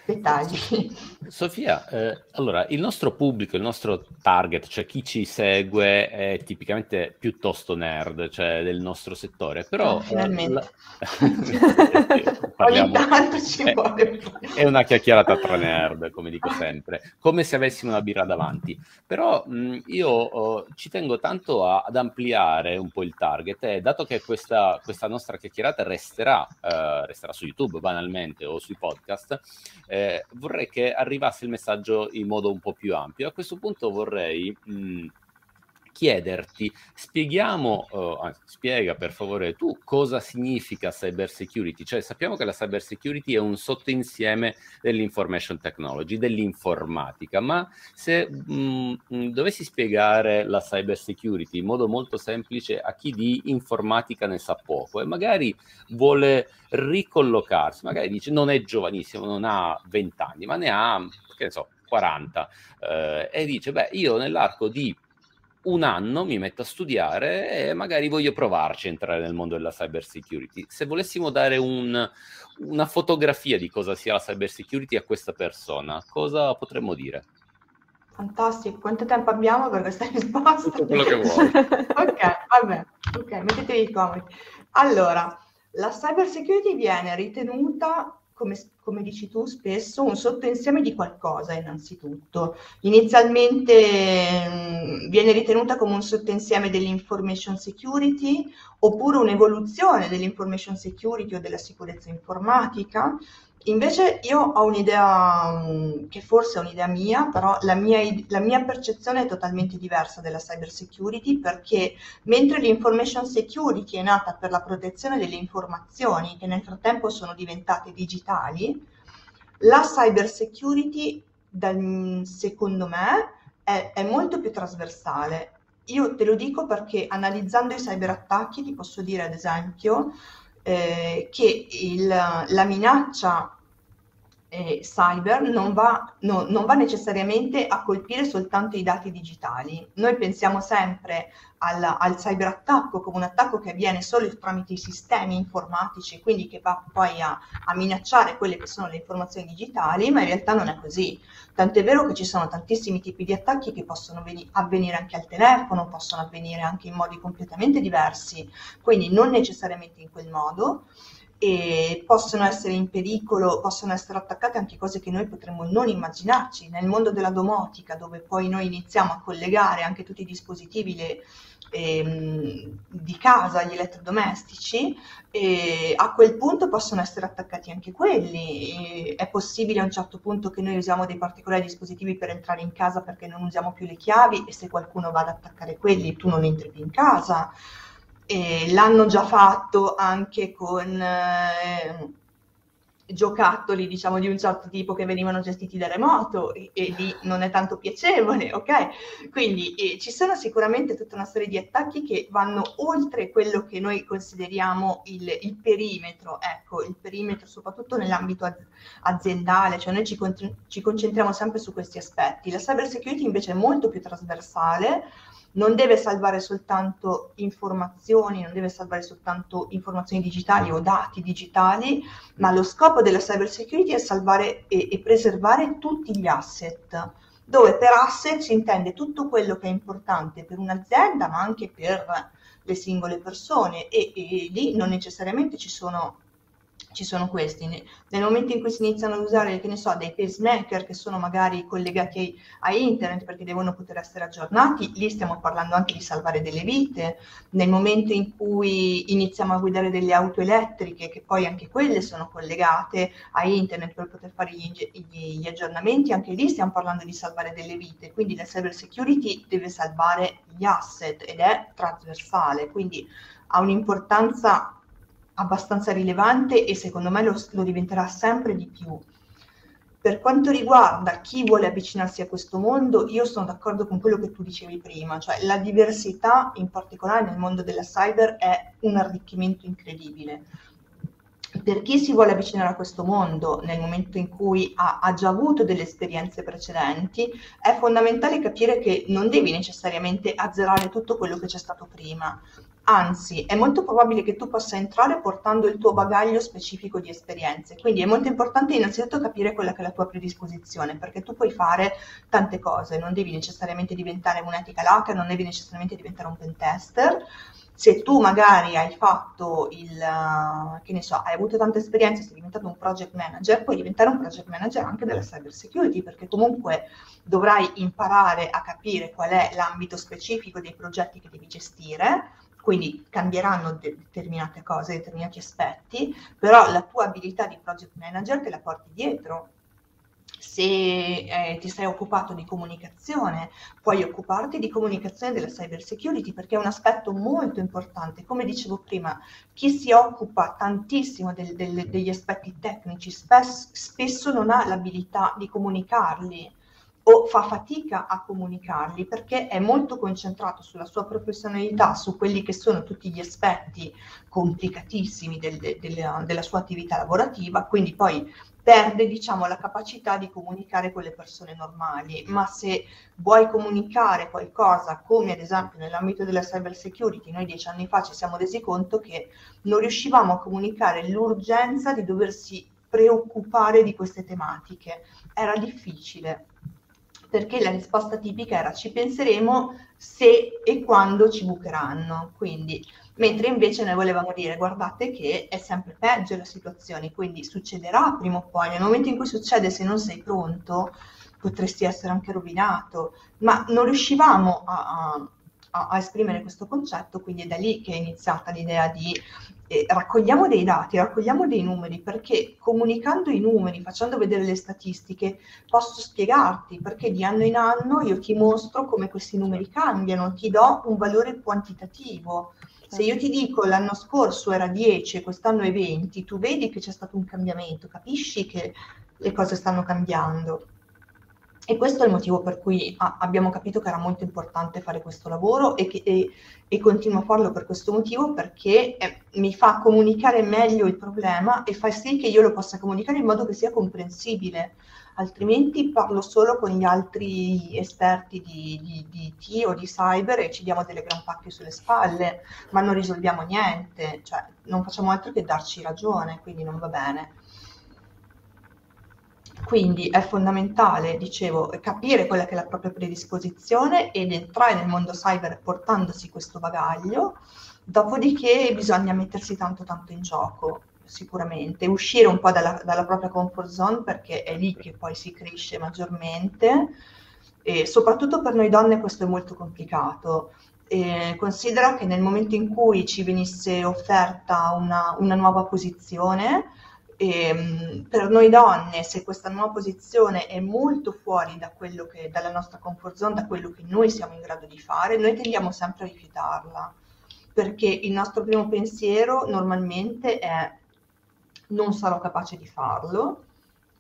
dettagli. <laughs> Sofia, eh, allora il nostro pubblico, il nostro target, cioè chi ci segue è tipicamente piuttosto nerd, cioè del nostro settore, però... Oh, finalmente. La... <laughs> parliamo... Ogni tanto ci è, vuole. È una chiacchierata tra nerd, come dico sempre, come se avessimo una birra davanti. Però mh, io oh, ci tengo tanto a, ad ampliare un po' il target e dato che questa, questa nostra chiacchierata resterà, eh, resterà su YouTube banalmente o sui podcast, eh, vorrei che arrivasse il messaggio in modo un po' più ampio. A questo punto vorrei mh, chiederti, spieghiamo, uh, spiega per favore tu cosa significa cyber security, cioè sappiamo che la cyber security è un sottoinsieme dell'information technology, dell'informatica, ma se mh, dovessi spiegare la cyber security in modo molto semplice a chi di informatica ne sa poco e magari vuole ricollocarsi, magari dice non è giovanissimo, non ha 20 anni, ma ne ha, che ne so, 40 eh, e dice beh io nell'arco di un anno mi metto a studiare e magari voglio provarci a entrare nel mondo della cyber security. Se volessimo dare un, una fotografia di cosa sia la cyber security a questa persona, cosa potremmo dire? Fantastico, quanto tempo abbiamo per questa <laughs> risposta? Tutto quello che vuoi. <laughs> ok, vabbè, ok, mettetevi comodi. Allora, la cyber security viene ritenuta come, come, dici tu spesso, un sottoinsieme di qualcosa innanzitutto. Inizialmente mh, mm, viene ritenuta come un sottoinsieme dell'information security oppure un'evoluzione dell'information security o della sicurezza informatica, Invece io ho un'idea, mm, che forse è un'idea mia, però la mia, la mia, percezione è totalmente diversa della cyber security perché mentre l'information security è nata per la protezione delle informazioni che nel frattempo sono diventate digitali, la cyber security dal, secondo me è, è molto più trasversale. Io te lo dico perché analizzando i cyberattacchi ti posso dire ad esempio eh, che il, la minaccia eh, cyber non va, no, non va, necessariamente a colpire soltanto i dati digitali. Noi pensiamo sempre al, al cyberattacco come un attacco che avviene solo tramite i sistemi informatici, quindi che va poi a, a minacciare quelle che sono le informazioni digitali, ma in realtà non è così. Tant'è vero che ci sono tantissimi tipi di attacchi che possono veni- avvenire anche al telefono, possono avvenire anche in modi completamente diversi, quindi non necessariamente in quel modo e possono essere in pericolo, possono essere attaccate anche cose che noi potremmo non immaginarci. Nel mondo della domotica, dove poi noi iniziamo a collegare anche tutti i dispositivi le, ehm, di casa, gli elettrodomestici, e a quel punto possono essere attaccati anche quelli. E è possibile a un certo punto che noi usiamo dei particolari dispositivi per entrare in casa perché non usiamo più le chiavi e se qualcuno va ad attaccare quelli tu non entri più in casa. E l'hanno già fatto anche con eh, giocattoli, diciamo, di un certo tipo che venivano gestiti da remoto e, e lì non è tanto piacevole, <laughs> ok? Quindi eh, ci sono sicuramente tutta una serie di attacchi che vanno oltre quello che noi consideriamo il, il perimetro, ecco, il perimetro soprattutto nell'ambito az- aziendale, cioè noi ci, con- ci concentriamo sempre su questi aspetti. La cyber security invece è molto più trasversale, non deve salvare soltanto informazioni, non deve salvare soltanto informazioni digitali o dati digitali, ma lo scopo della cyber security è salvare e, e preservare tutti gli asset, dove per asset si intende tutto quello che è importante per un'azienda, ma anche per le singole persone. E, e lì non necessariamente ci sono ci sono questi. Nel momento in cui si iniziano ad usare, che ne so, dei pacemaker che sono magari collegati a internet perché devono poter essere aggiornati, lì stiamo parlando anche di salvare delle vite. Nel momento in cui iniziamo a guidare delle auto elettriche, che poi anche quelle sono collegate a internet per poter fare gli, gli, gli aggiornamenti, anche lì stiamo parlando di salvare delle vite. Quindi la cyber security deve salvare gli asset ed è trasversale, quindi ha un'importanza abbastanza rilevante e secondo me lo, lo diventerà sempre di più. Per quanto riguarda chi vuole avvicinarsi a questo mondo, io sono d'accordo con quello che tu dicevi prima, cioè la diversità, in particolare nel mondo della cyber, è un arricchimento incredibile. Per chi si vuole avvicinare a questo mondo nel momento in cui ha, ha già avuto delle esperienze precedenti, è fondamentale capire che non devi necessariamente azzerare tutto quello che c'è stato prima, Anzi, è molto probabile che tu possa entrare portando il tuo bagaglio specifico di esperienze. Quindi è molto importante innanzitutto capire quella che è la tua predisposizione, perché tu puoi fare tante cose, non devi necessariamente diventare un ethical hacker, non devi necessariamente diventare un pentester. Se tu magari hai fatto il, che ne so, hai avuto tante esperienze, sei diventato un project manager, puoi diventare un project manager anche della cyber security, perché comunque dovrai imparare a capire qual è l'ambito specifico dei progetti che devi gestire quindi cambieranno determinate cose, determinati aspetti, però la tua abilità di project manager te la porti dietro. Se eh, ti sei occupato di comunicazione, puoi occuparti di comunicazione della cyber security perché è un aspetto molto importante. Come dicevo prima, chi si occupa tantissimo del, del, degli aspetti tecnici spes, spesso non ha l'abilità di comunicarli o fa fatica a comunicarli perché è molto concentrato sulla sua professionalità, su quelli che sono tutti gli aspetti complicatissimi del, de, della, della sua attività lavorativa, quindi poi perde diciamo la capacità di comunicare con le persone normali, ma se vuoi comunicare qualcosa come ad esempio nell'ambito della cyber security, noi dieci anni fa ci siamo resi conto che non riuscivamo a comunicare l'urgenza di doversi preoccupare di queste tematiche, era difficile perché la risposta tipica era ci penseremo se e quando ci bucheranno. Quindi, mentre invece noi volevamo dire guardate che è sempre peggio la situazione, quindi succederà prima o poi, nel momento in cui succede se non sei pronto potresti essere anche rovinato, ma non riuscivamo a, a, a esprimere questo concetto, quindi è da lì che è iniziata l'idea di eh, raccogliamo dei dati, raccogliamo dei numeri, perché comunicando i numeri, facendo vedere le statistiche, posso spiegarti perché di anno in anno io ti mostro come questi numeri cambiano, ti do un valore quantitativo. Se io ti dico l'anno scorso era 10 e quest'anno è 20, tu vedi che c'è stato un cambiamento, capisci che le cose stanno cambiando. E questo è il motivo per cui a- abbiamo capito che era molto importante fare questo lavoro e, che, e, e continuo a farlo per questo motivo perché eh, mi fa comunicare meglio il problema e fa sì che io lo possa comunicare in modo che sia comprensibile. Altrimenti parlo solo con gli altri esperti di, di, di IT o di cyber e ci diamo delle gran pacche sulle spalle, ma non risolviamo niente, cioè non facciamo altro che darci ragione, quindi non va bene. Quindi è fondamentale, dicevo, capire quella che è la propria predisposizione ed entrare nel mondo cyber portandosi questo bagaglio, dopodiché bisogna mettersi tanto tanto in gioco, sicuramente, uscire un po' dalla, dalla propria comfort zone perché è lì che poi si cresce maggiormente. E soprattutto per noi donne questo è molto complicato. E considera che nel momento in cui ci venisse offerta una, una nuova posizione, e, ehm, per noi donne, se questa nuova posizione è molto fuori da quello che, dalla nostra comfort zone, da quello che noi siamo in grado di fare, noi tendiamo sempre a rifiutarla, perché il nostro primo pensiero normalmente è non sarò capace di farlo,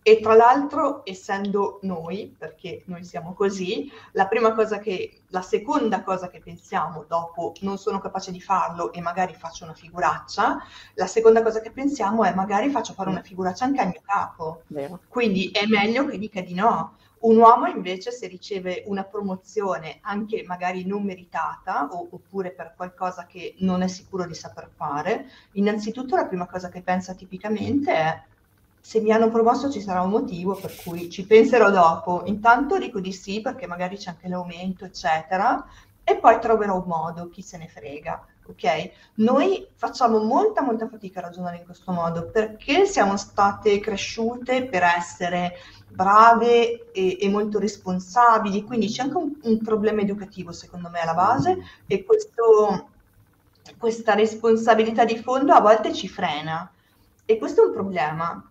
e tra l'altro, essendo noi, perché noi siamo così, la prima cosa che, la seconda cosa che pensiamo dopo non sono capace di farlo e magari faccio una figuraccia, la seconda cosa che pensiamo è magari faccio fare una figuraccia anche al mio capo. Vero. Quindi è meglio che dica di no. Un uomo invece se riceve una promozione anche magari non meritata o, oppure per qualcosa che non è sicuro di saper fare, innanzitutto la prima cosa che pensa tipicamente è se mi hanno promosso ci sarà un motivo per cui ci penserò dopo. Intanto dico di sì perché magari c'è anche l'aumento, eccetera, e poi troverò un modo, chi se ne frega. Ok? Noi facciamo molta, molta fatica a ragionare in questo modo perché siamo state cresciute per essere brave e, e molto responsabili, quindi c'è anche un, un, problema educativo secondo me alla base e questo, questa responsabilità di fondo a volte ci frena. E questo è un problema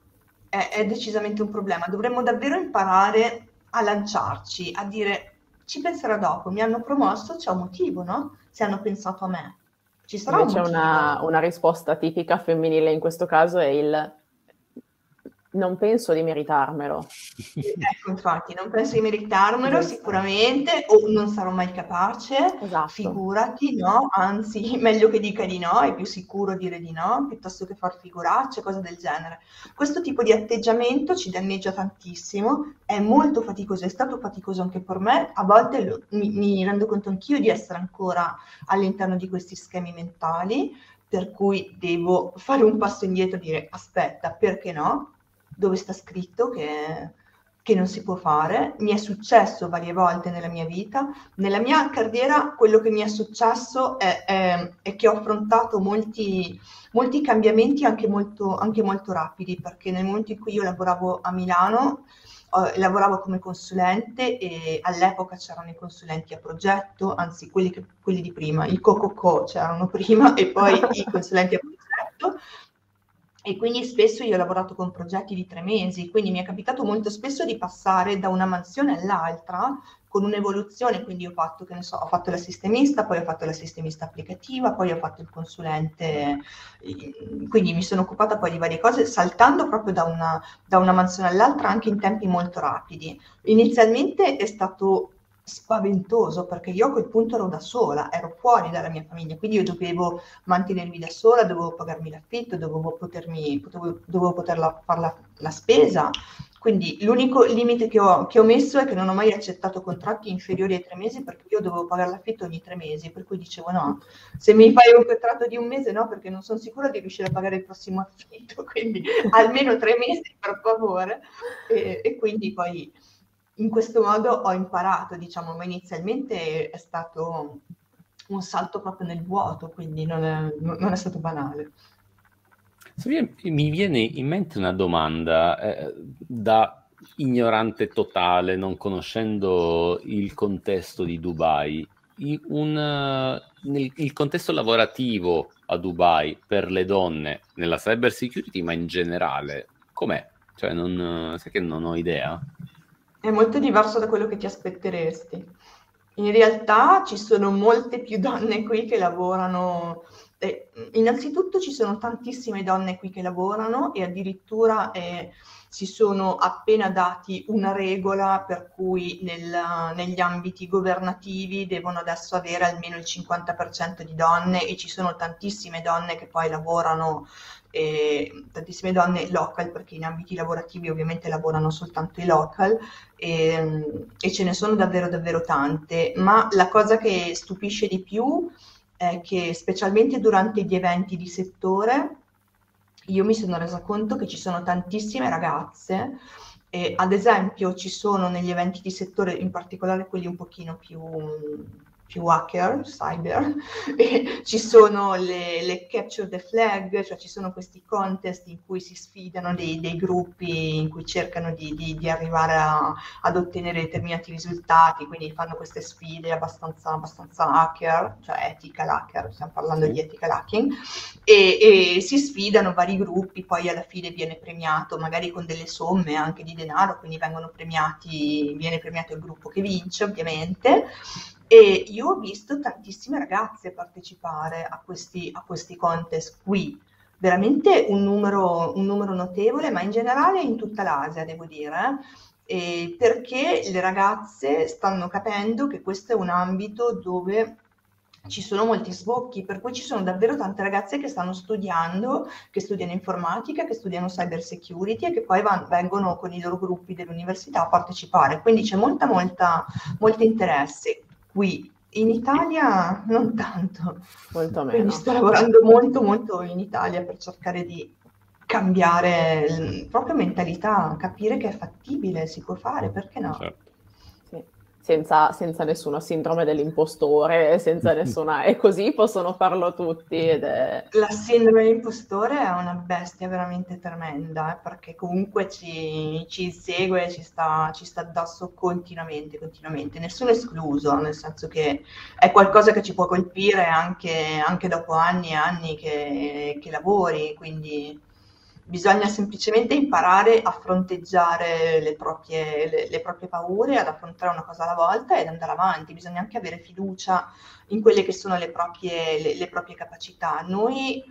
è, è decisamente un problema. Dovremmo davvero imparare a lanciarci, a dire ci penserò dopo, mi hanno promosso, c'è un motivo, no? Se hanno pensato a me. Ci sarà Invece un una, una risposta tipica femminile in questo caso è il non penso di meritarmelo. <laughs> Ecco, infatti, non penso di meritarmelo sicuramente, o non sarò mai capace, esatto. figurati, no? Anzi, <laughs> meglio che dica di no, è più sicuro dire di no, piuttosto che far figuracce, cose del genere. Questo tipo di atteggiamento ci danneggia tantissimo, è molto faticoso, è stato faticoso anche per me, a volte lo, mi, mi rendo conto anch'io di essere ancora all'interno di questi schemi mentali, per cui devo fare un passo indietro e dire aspetta, perché no? Dove sta scritto che, che non si può fare. Mi è successo varie volte nella mia vita. Nella mia carriera quello che mi è successo è, è, è che ho affrontato molti, molti cambiamenti anche molto, anche molto rapidi, perché nel momento in cui io lavoravo a Milano, lavoravo come consulente e all'epoca c'erano i consulenti a progetto, anzi quelli, che, quelli di prima, i Cococo c'erano prima e poi i <laughs> consulenti a progetto e quindi spesso io ho lavorato con progetti di tre mesi, quindi mi è capitato molto spesso di passare da una mansione all'altra con un'evoluzione, quindi ho fatto, che ne so, ho fatto la sistemista, poi ho fatto la sistemista applicativa, poi ho fatto il consulente, quindi mi sono occupata poi di varie cose, saltando proprio da una, da una mansione all'altra anche in tempi molto rapidi. Inizialmente è stato spaventoso perché io a quel punto ero da sola, ero fuori dalla mia famiglia, quindi io dovevo mantenermi da sola, dovevo pagarmi l'affitto, dovevo, potermi, dovevo, dovevo poter fare la, la, spesa. Quindi l'unico limite che ho, che ho, messo è che non ho mai accettato contratti inferiori ai tre mesi perché io dovevo pagare l'affitto ogni tre mesi, per cui dicevo no, se mi fai un contratto di un mese no, perché non sono sicura di riuscire a pagare il prossimo affitto, <laughs> quindi almeno tre mesi per favore. E, e quindi poi in questo modo ho imparato, diciamo, ma inizialmente è stato un salto proprio nel vuoto, quindi non è, non è stato banale. Mi viene in mente una domanda eh, da ignorante totale, non conoscendo il contesto di Dubai. Un, nel, il contesto lavorativo a Dubai per le donne nella cyber security, ma in generale, com'è? Cioè, non, sai che non ho idea è molto diverso da quello che ti aspetteresti. In realtà ci sono molte più donne qui che lavorano Eh, innanzitutto ci sono tantissime donne qui che lavorano e addirittura eh, si sono appena dati una regola per cui nel, negli ambiti governativi devono adesso avere almeno il 50% di donne e ci sono tantissime donne che poi lavorano eh, tantissime donne local, perché in ambiti lavorativi ovviamente lavorano soltanto i local, e, e, ce ne sono davvero davvero tante, ma la cosa che stupisce di più è che specialmente durante gli eventi di settore io mi sono resa conto che ci sono tantissime ragazze e ad esempio ci sono negli eventi di settore, in particolare quelli un pochino più più hacker, cyber, ci sono le, le, capture the flag, cioè ci sono questi contest in cui si sfidano dei, dei gruppi in cui cercano di, di, di arrivare a, ad ottenere determinati risultati, quindi fanno queste sfide abbastanza, abbastanza hacker, cioè ethical hacker, stiamo parlando di ethical hacking, e, e si sfidano vari gruppi, poi alla fine viene premiato magari con delle somme anche di denaro, quindi vengono premiati, viene premiato il gruppo che vince ovviamente e io ho visto tantissime ragazze partecipare a questi, a questi contest qui, veramente un numero, un numero notevole, ma in generale in tutta l'Asia, devo dire, eh, perché le ragazze stanno capendo che questo è un ambito dove ci sono molti sbocchi, per cui ci sono davvero tante ragazze che stanno studiando, che studiano informatica, che studiano cyber security e che poi van, vengono con i loro gruppi dell'università a partecipare. Quindi c'è molta, molta, molto interesse qui. In Italia non tanto. Molto meno. Quindi sto lavorando molto molto in Italia per cercare di cambiare la propria mentalità, capire che è fattibile, si può fare, perché no? Certo senza, senza nessuno sindrome dell'impostore, senza <laughs> nessuna... e così possono farlo tutti. Ed è... La sindrome dell'impostore è una bestia veramente tremenda, eh, perché comunque ci, ci insegue, ci sta, ci sta addosso continuamente, continuamente, nessuno escluso, nel senso che è qualcosa che ci può colpire anche, anche dopo anni e anni che, che lavori, quindi bisogna semplicemente imparare a fronteggiare le proprie, le, le proprie, paure, ad affrontare una cosa alla volta ed andare avanti. Bisogna anche avere fiducia in quelle che sono le proprie, le, le proprie capacità. Noi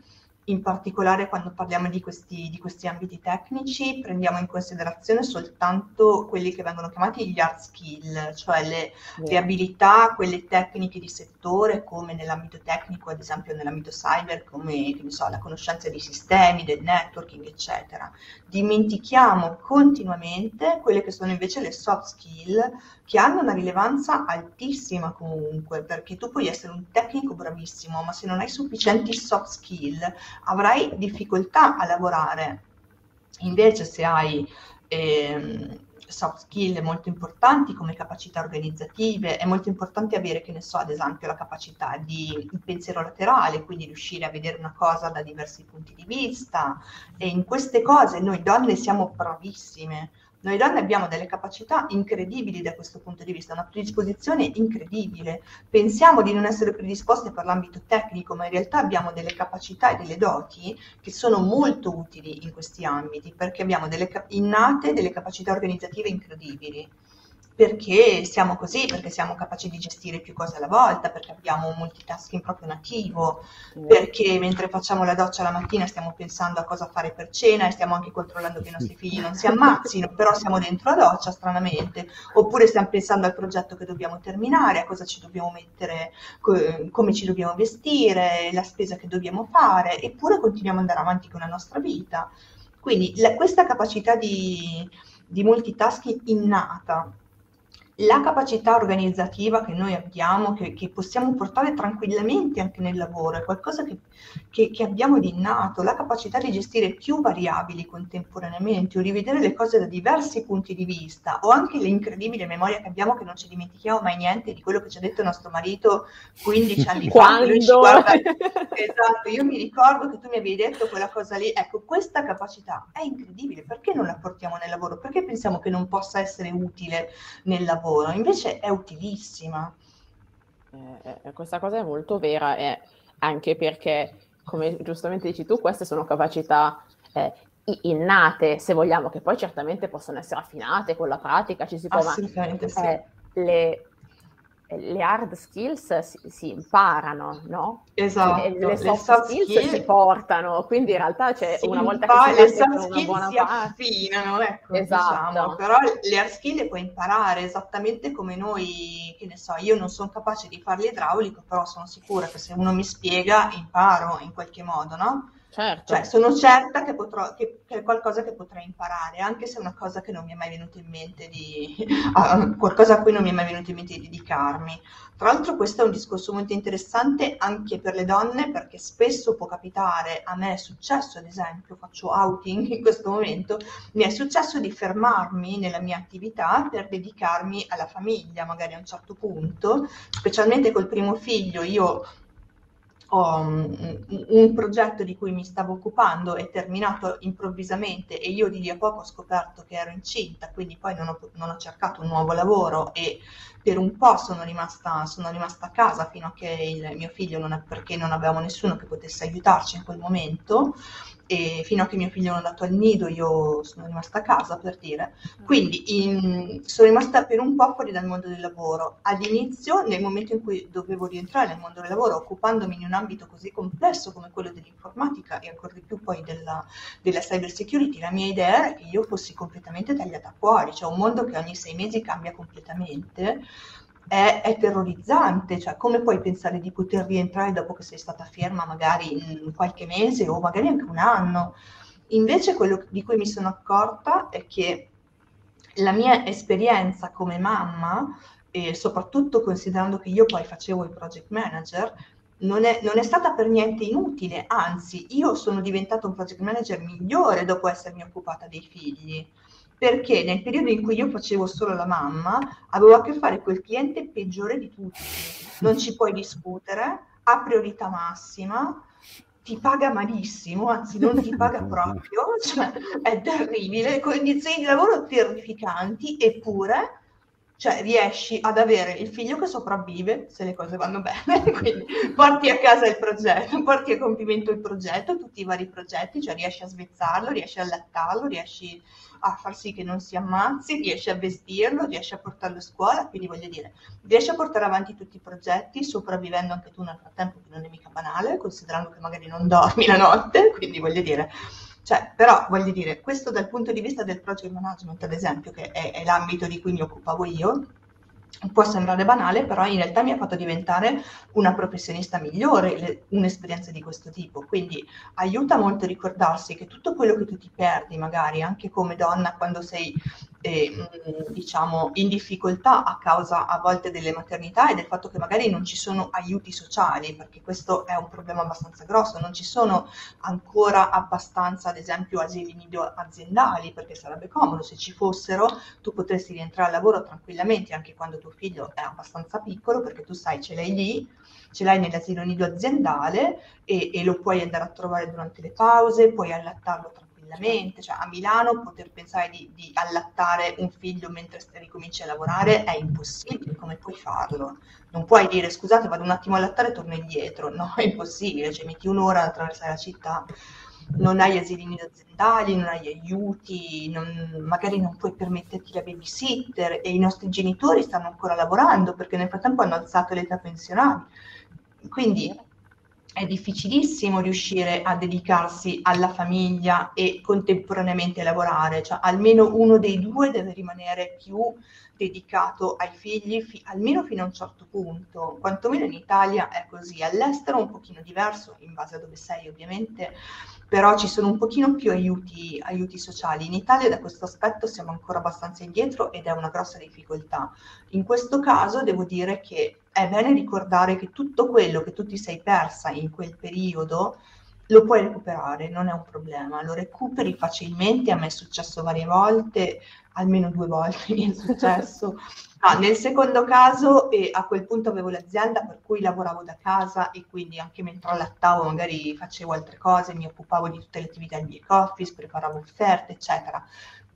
in particolare quando parliamo di questi, di questi, ambiti tecnici prendiamo in considerazione soltanto quelli che vengono chiamati gli hard skill, cioè le, yeah. le, abilità, quelle tecniche di settore come nell'ambito tecnico, ad esempio nell'ambito cyber, come so, la conoscenza dei sistemi, del networking, eccetera. Dimentichiamo continuamente quelle che sono invece le soft skill che hanno una rilevanza altissima comunque, perché tu puoi essere un tecnico bravissimo, ma se non hai sufficienti soft skill avrai difficoltà a lavorare. Invece se hai ehm, soft skill molto importanti come capacità organizzative, è molto importante avere, che ne so, ad esempio la capacità di pensiero laterale, quindi riuscire a vedere una cosa da diversi punti di vista e in queste cose noi donne siamo bravissime noi donne abbiamo delle capacità incredibili da questo punto di vista, una predisposizione incredibile. Pensiamo di non essere predisposte per l'ambito tecnico, ma in realtà abbiamo delle capacità e delle doti che sono molto utili in questi ambiti, perché abbiamo delle innate delle capacità organizzative incredibili perché siamo così, perché siamo capaci di gestire più cose alla volta, perché abbiamo un multitasking proprio nativo, mm. perché mentre facciamo la doccia la mattina stiamo pensando a cosa fare per cena e stiamo anche controllando che i nostri figli non si ammazzino, però siamo dentro la doccia stranamente, oppure stiamo pensando al progetto che dobbiamo terminare, a cosa ci dobbiamo mettere, co- come ci dobbiamo vestire, la spesa che dobbiamo fare, eppure continuiamo ad andare avanti con la nostra vita. Quindi la, questa capacità di, di multitasking innata la capacità organizzativa che noi abbiamo, che, che, possiamo portare tranquillamente anche nel lavoro, è qualcosa che, che, che, abbiamo di innato, la capacità di gestire più variabili contemporaneamente o rivedere le cose da diversi punti di vista, o anche l'incredibile memoria che abbiamo che non ci dimentichiamo mai niente di quello che ci ha detto nostro marito 15 anni fa. Guarda... esatto, io mi ricordo che tu mi avevi detto quella cosa lì, ecco, questa capacità è incredibile, perché non la portiamo nel lavoro? Perché pensiamo che non possa essere utile nel lavoro? Lavoro, invece è utilissima. Eh, eh, questa cosa è molto vera, eh, anche perché, come giustamente dici tu, queste sono capacità eh, innate, se vogliamo, che poi certamente possono essere affinate con la pratica, ci si può... Assolutamente ma, sì. le, le hard skills si, si imparano, no? Esatto, le, le, soft, soft skills, skills, si portano, quindi in realtà c'è una volta che le soft skills una si parte... affinano, ecco, esatto. Diciamo. però le hard skills le puoi imparare esattamente come noi, che ne so, io non sono capace di fare l'idraulico, però sono sicura che se uno mi spiega imparo in qualche modo, no? Certo. Cioè, sono certa che, potrò, che, che, è qualcosa che potrei imparare, anche se è una cosa che non mi è mai venuto in mente di... <laughs> Uh, qualcosa a cui non mi è mai venuto in mente di dedicarmi. Tra l'altro questo è un discorso molto interessante anche per le donne, perché spesso può capitare, a me è successo ad esempio, faccio outing in questo momento, mi è successo di fermarmi nella mia attività per dedicarmi alla famiglia, magari a un certo punto, specialmente col primo figlio, io ho un, un, progetto di cui mi stavo occupando è terminato improvvisamente e io di lì a poco ho scoperto che ero incinta, quindi poi non ho, non ho cercato un nuovo lavoro e per un po' sono rimasta, sono rimasta a casa fino a che il mio figlio non è perché non avevamo nessuno che potesse aiutarci in quel momento e fino a che mio figlio non è andato al nido io sono rimasta a casa per dire. Quindi in, sono rimasta per un po' fuori dal mondo del lavoro. All'inizio, nel momento in cui dovevo rientrare nel mondo del lavoro, occupandomi in un ambito così complesso come quello dell'informatica e ancora di più poi della, della cyber security, la mia idea era che io fossi completamente tagliata fuori, cioè un mondo che ogni sei mesi cambia completamente è, è, terrorizzante, cioè come puoi pensare di poter rientrare dopo che sei stata ferma magari qualche mese o magari anche un anno? Invece quello di cui mi sono accorta è che la mia esperienza come mamma, e soprattutto considerando che io poi facevo il project manager, non è, non è, stata per niente inutile, anzi io sono diventata un project manager migliore dopo essermi occupata dei figli perché nel periodo in cui io facevo solo la mamma avevo a che fare col cliente peggiore di tutti. Non ci puoi discutere, ha priorità massima, ti paga malissimo, anzi non ti paga <laughs> proprio, cioè è terribile, condizioni di lavoro terrificanti, eppure cioè riesci ad avere il figlio che sopravvive se le cose vanno bene, <laughs> quindi porti a casa il progetto, porti a compimento il progetto, tutti i vari progetti, cioè riesci a svezzarlo, riesci a allattarlo, riesci a far sì che non si ammazzi, riesci a vestirlo, riesci a portarlo a scuola, quindi voglio dire, riesci a portare avanti tutti i progetti, sopravvivendo anche tu nel frattempo, che non è mica banale, considerando che magari non dormi la notte, <laughs> quindi voglio dire, cioè, però voglio dire, questo dal punto di vista del project management, ad esempio, che è, è l'ambito di cui mi occupavo io, può sembrare banale, però in realtà mi ha fatto diventare una professionista migliore le, un'esperienza di questo tipo. Quindi aiuta molto a ricordarsi che tutto quello che tu ti perdi, magari anche come donna, quando sei eh, diciamo in difficoltà a causa a volte delle maternità e del fatto che magari non ci sono aiuti sociali, perché questo è un problema abbastanza grosso, non ci sono ancora abbastanza, ad esempio, asili nido aziendali, perché sarebbe comodo se ci fossero, tu potresti rientrare al lavoro tranquillamente anche quando tuo figlio è abbastanza piccolo, perché tu sai ce l'hai lì, ce l'hai nell'asilo nido aziendale e, e lo puoi andare a trovare durante le pause, puoi allattarlo tranquillamente. Cioè a Milano poter pensare di, di allattare un figlio mentre ricominci a lavorare è impossibile, come puoi farlo? Non puoi dire scusate vado un attimo a allattare e torno indietro, <laughs> no, è impossibile, cioè metti un'ora ad attraversare la città, non hai asili nido aziendali, non hai aiuti, non, magari non puoi permetterti la babysitter e i nostri genitori stanno ancora lavorando perché nel frattempo hanno alzato l'età pensionale. Quindi è difficilissimo riuscire a dedicarsi alla famiglia e contemporaneamente lavorare, cioè almeno uno dei due deve rimanere più dedicato ai figli, fi- almeno fino a un certo punto, quantomeno in Italia è così, all'estero un pochino diverso, in base a dove sei ovviamente, però ci sono un pochino più aiuti, aiuti sociali. In Italia da questo aspetto siamo ancora abbastanza indietro ed è una grossa difficoltà. In questo caso devo dire che è bene ricordare che tutto quello che tu ti sei persa in quel periodo lo puoi recuperare, non è un problema, lo recuperi facilmente, a me è successo varie volte, almeno due volte <laughs> mi è successo. No, nel secondo caso eh, a quel punto avevo l'azienda per cui lavoravo da casa e quindi anche mentre allattavo magari facevo altre cose, mi occupavo di tutte le attività del back office, preparavo offerte, eccetera.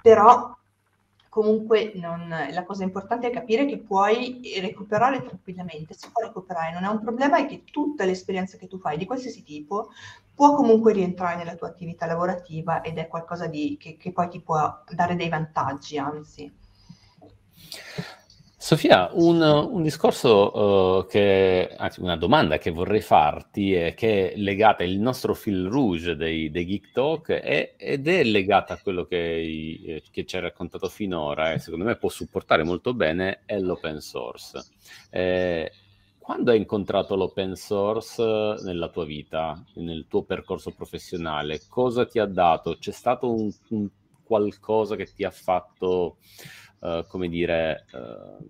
Però comunque non, la cosa importante è capire che puoi recuperare tranquillamente, si può recuperare, non è un problema e che tutta l'esperienza che tu fai di qualsiasi tipo può comunque rientrare nella tua attività lavorativa ed è qualcosa di, che, che poi ti può dare dei vantaggi, anzi. Sofia, un, un discorso uh, che, anzi una domanda che vorrei farti è che è legata, il nostro fil rouge dei, dei Geek Talk è, ed è legata a quello che, che, ci hai raccontato finora e secondo me può supportare molto bene, è l'open source. Eh, quando hai incontrato l'open source nella tua vita, nel tuo percorso professionale, cosa ti ha dato? C'è stato un, un qualcosa che ti ha fatto uh, come dire, uh,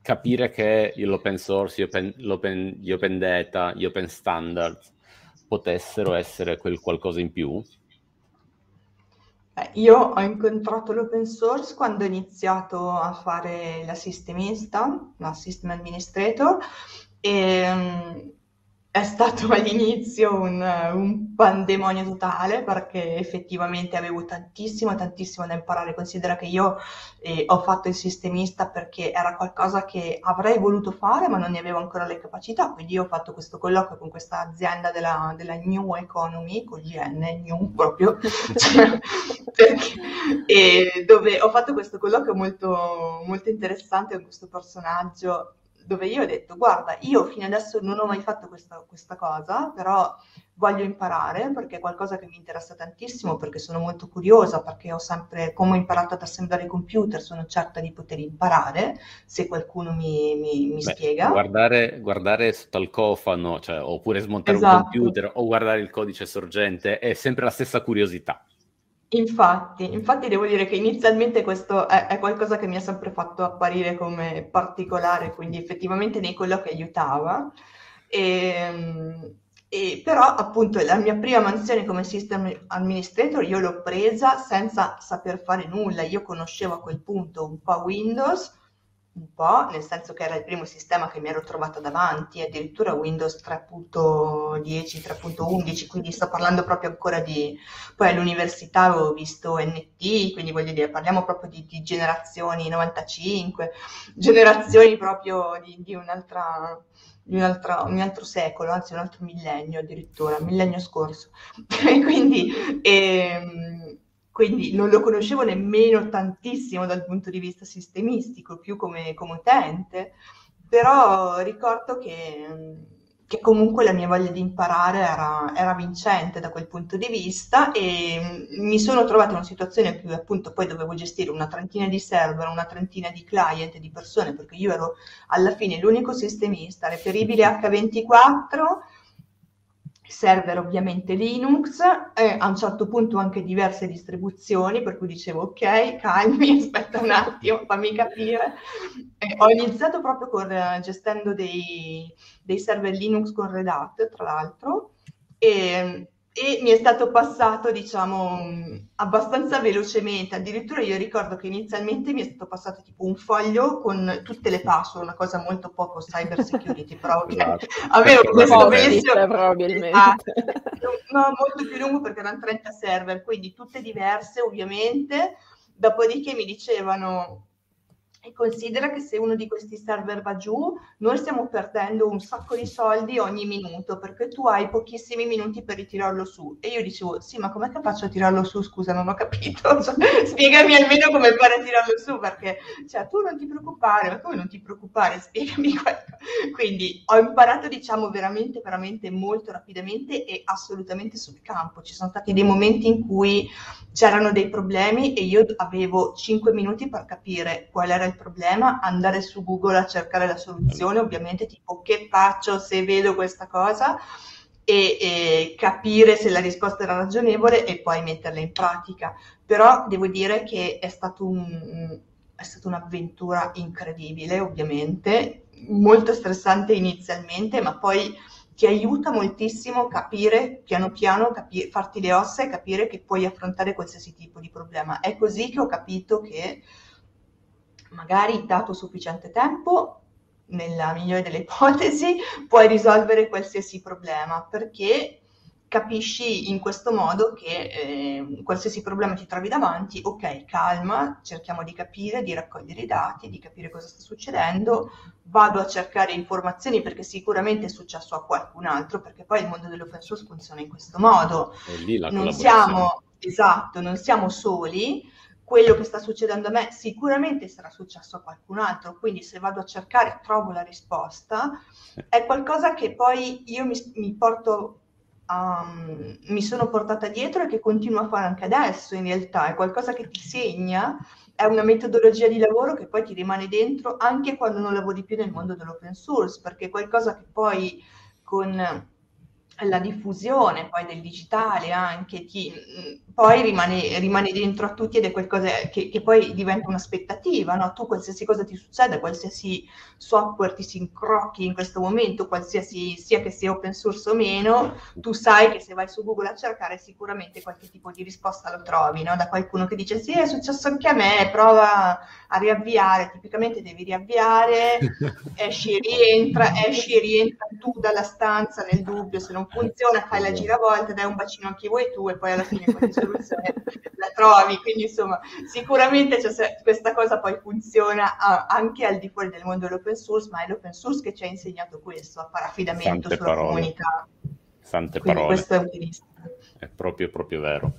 capire che l'open source, gli open, l'open, gli open data, gli open standard potessero essere quel qualcosa in più? Beh, io ho incontrato l'open source quando ho iniziato a fare la sistemista, la system administrator, e è stato <laughs> all'inizio un, un, pandemonio totale perché effettivamente avevo tantissimo, tantissimo da imparare. Considera che io eh, ho fatto il sistemista perché era qualcosa che avrei voluto fare ma non ne avevo ancora le capacità, quindi ho fatto questo colloquio con questa azienda della, della New Economy, con GN, New proprio, <laughs> cioè, perché, dove ho fatto questo colloquio molto, molto interessante con questo personaggio dove io ho detto, guarda, io fino adesso non ho mai fatto questa, questa, cosa, però voglio imparare perché è qualcosa che mi interessa tantissimo, perché sono molto curiosa, perché ho sempre, come ho imparato ad assemblare computer, sono certa di poter imparare, se qualcuno mi, mi, mi Beh, spiega. Guardare, guardare sotto al cofano, cioè, oppure smontare esatto. un computer o guardare il codice sorgente, è sempre la stessa curiosità. Infatti, infatti devo dire che inizialmente questo è, è, qualcosa che mi ha sempre fatto apparire come particolare, quindi effettivamente nei colloqui aiutava. E, ehm, e, però appunto la mia prima mansione come system administrator io l'ho presa senza saper fare nulla, io conoscevo a quel punto un po' Windows, un po', nel senso che era il primo sistema che mi ero trovata davanti, addirittura Windows 3.10, 3.11, quindi sto parlando proprio ancora di... Poi all'università avevo visto NT, quindi voglio dire, parliamo proprio di, di generazioni 95, generazioni proprio di, di un'altra... Di un, altro, un altro secolo, anzi un altro millennio addirittura, millennio scorso. <laughs> quindi ehm, quindi non lo conoscevo nemmeno tantissimo dal punto di vista sistemistico, più come, come utente, però ricordo che, che, comunque la mia voglia di imparare era, era, vincente da quel punto di vista e mi sono trovata in una situazione in cui appunto poi dovevo gestire una trentina di server, una trentina di client, di persone, perché io ero alla fine l'unico sistemista reperibile H24 server ovviamente Linux e a un certo punto anche diverse distribuzioni, per cui dicevo ok, calmi, <laughs> aspetta un attimo, fammi capire. E ho iniziato proprio con, eh, gestendo dei, dei server Linux con Red Hat, tra l'altro, e e mi è stato passato, diciamo, abbastanza velocemente. Addirittura io ricordo che inizialmente mi è stato passato tipo un foglio con tutte le password, una cosa molto poco cyber security, però <laughs> esatto. avevo questo bellissimo... probabilmente. Ah, no, molto più lungo perché erano 30 server, quindi tutte diverse ovviamente. Dopodiché mi dicevano e considera che se uno di questi server va giù, noi stiamo perdendo un sacco di soldi ogni minuto perché tu hai pochissimi minuti per ritirarlo su. E io dicevo, sì, ma com'è che faccio a tirarlo su? Scusa, non ho capito. <laughs> Cioè, spiegami almeno come fare a tirarlo su perché, cioè, tu non ti preoccupare, ma come non ti preoccupare? Spiegami <laughs> qualcosa. Quindi ho imparato, diciamo, veramente, veramente molto rapidamente e assolutamente sul campo. Ci sono stati dei momenti in cui c'erano dei problemi e io avevo 5 minuti per capire qual era il il problema, andare su Google a cercare la soluzione, ovviamente tipo che faccio se vedo questa cosa e, e capire se la risposta era ragionevole e poi metterla in pratica. Però devo dire che è, stato un, è stata un'avventura incredibile, ovviamente, molto stressante inizialmente, ma poi ti aiuta moltissimo capire piano piano, capi- farti le ossa e capire che puoi affrontare qualsiasi tipo di problema. È così che ho capito che magari dato sufficiente tempo, nella migliore delle <laughs> ipotesi, puoi risolvere qualsiasi problema perché capisci in questo modo che eh, qualsiasi problema ti trovi davanti, ok, calma, cerchiamo di capire, di raccogliere i dati, di capire cosa sta succedendo, vado a cercare informazioni perché sicuramente è successo a qualcun altro, perché poi il mondo dell'open source funziona in questo modo. non siamo, esatto, non siamo soli, quello che sta succedendo a me sicuramente sarà successo a qualcun altro, quindi se vado a cercare trovo la risposta, è qualcosa che poi io mi, mi porto um, mi sono portata dietro e che continuo a fare anche adesso in realtà, è qualcosa che ti segna, è una metodologia di lavoro che poi ti rimane dentro anche quando non lavori più nel mondo dell'open source, perché è qualcosa che poi con la diffusione poi del digitale anche ti, poi rimane, rimane, dentro a tutti ed è qualcosa che, che poi diventa un'aspettativa, no? Tu qualsiasi cosa ti succeda, qualsiasi software ti si incrocchi in questo momento, qualsiasi sia che sia open source o meno, tu sai che se vai su Google a cercare sicuramente qualche tipo di risposta lo trovi, no? Da qualcuno che dice sì è successo anche a me, prova a riavviare, tipicamente devi riavviare, <laughs> esci e rientra, esci e rientra tu dalla stanza nel dubbio, se non funziona fai la giravolta, dai un bacino anche voi tu e poi alla fine qualche soluzione <laughs> la trovi, quindi insomma sicuramente cioè, questa cosa poi funziona a, anche al di fuori del mondo dell'open source, ma è l'open source che ci ha insegnato questo, a fare affidamento Sante sulla parole. comunità. Sante quindi parole. Questo è utilissimo. È proprio, proprio vero.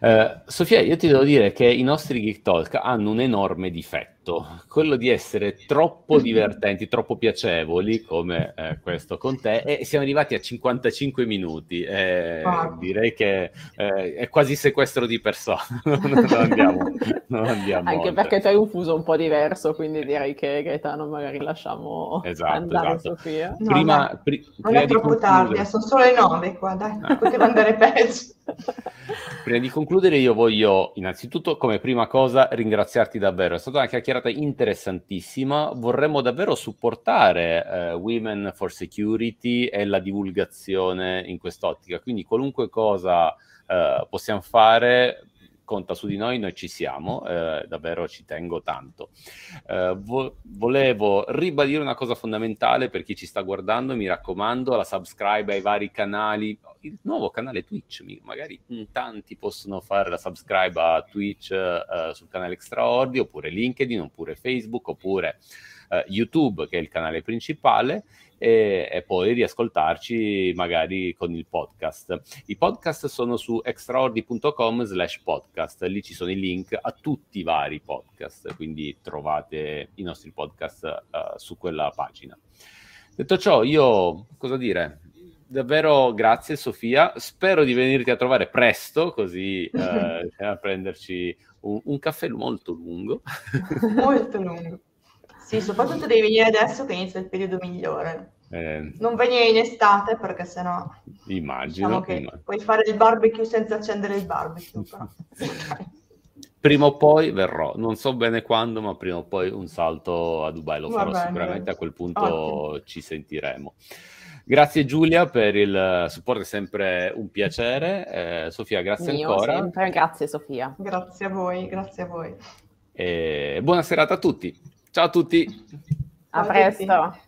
Eh, Sofia, io ti devo dire che i nostri Geek Talk hanno un enorme difetto, quello di essere troppo divertenti, troppo piacevoli come eh, questo con te e siamo arrivati a 55 minuti. Eh, ah. Direi che eh, è quasi sequestro di persona, <laughs> non, andiamo, non andiamo Anche oltre. perché tu hai un fuso un po' diverso, quindi direi che Gaetano magari lasciamo esatto, andare esatto. Sofia. No, prima, pri- non prima è troppo tardi, sono solo le 9 qua, dai, ah. poteva andare <laughs> peggio. Prima di concludere io voglio innanzitutto come prima cosa ringraziarti davvero, è stata una chiacchierata interessantissima, vorremmo davvero supportare eh, Women for Security e la divulgazione in quest'ottica, quindi qualunque cosa eh, possiamo fare conta su di noi, noi ci siamo, eh, davvero ci tengo tanto. Eh, vo- volevo ribadire una cosa fondamentale per chi ci sta guardando, mi raccomando, la subscribe ai vari canali, il nuovo canale Twitch, magari in tanti possono fare la subscribe a Twitch eh, sul canale Extraordi, oppure LinkedIn, oppure Facebook, oppure eh, YouTube, che è il canale principale e, e, poi riascoltarci magari con il podcast. I podcast sono su extraordi.com slash podcast, lì ci sono i link a tutti i vari podcast, quindi trovate i nostri podcast uh, su quella pagina. Detto ciò, io cosa dire? Davvero grazie Sofia, spero di venirti a trovare presto così eh, <laughs> a prenderci un, un caffè molto lungo. molto lungo. Sì, soprattutto devi venire adesso che inizia il periodo migliore. Eh, non venire in estate perché sennò immagino, diciamo che immagino. puoi fare il barbecue senza accendere il barbecue. <laughs> prima o poi verrò, non so bene quando, ma prima o poi un salto a Dubai lo farò bene, sicuramente, a quel punto ottimo. ci sentiremo. Grazie Giulia per il supporto, è sempre un piacere. Eh, Sofia, grazie Mio, ancora. Sempre. Grazie Sofia. Grazie a voi, grazie a voi. E buona serata a tutti. Ciao a tutti. A presto.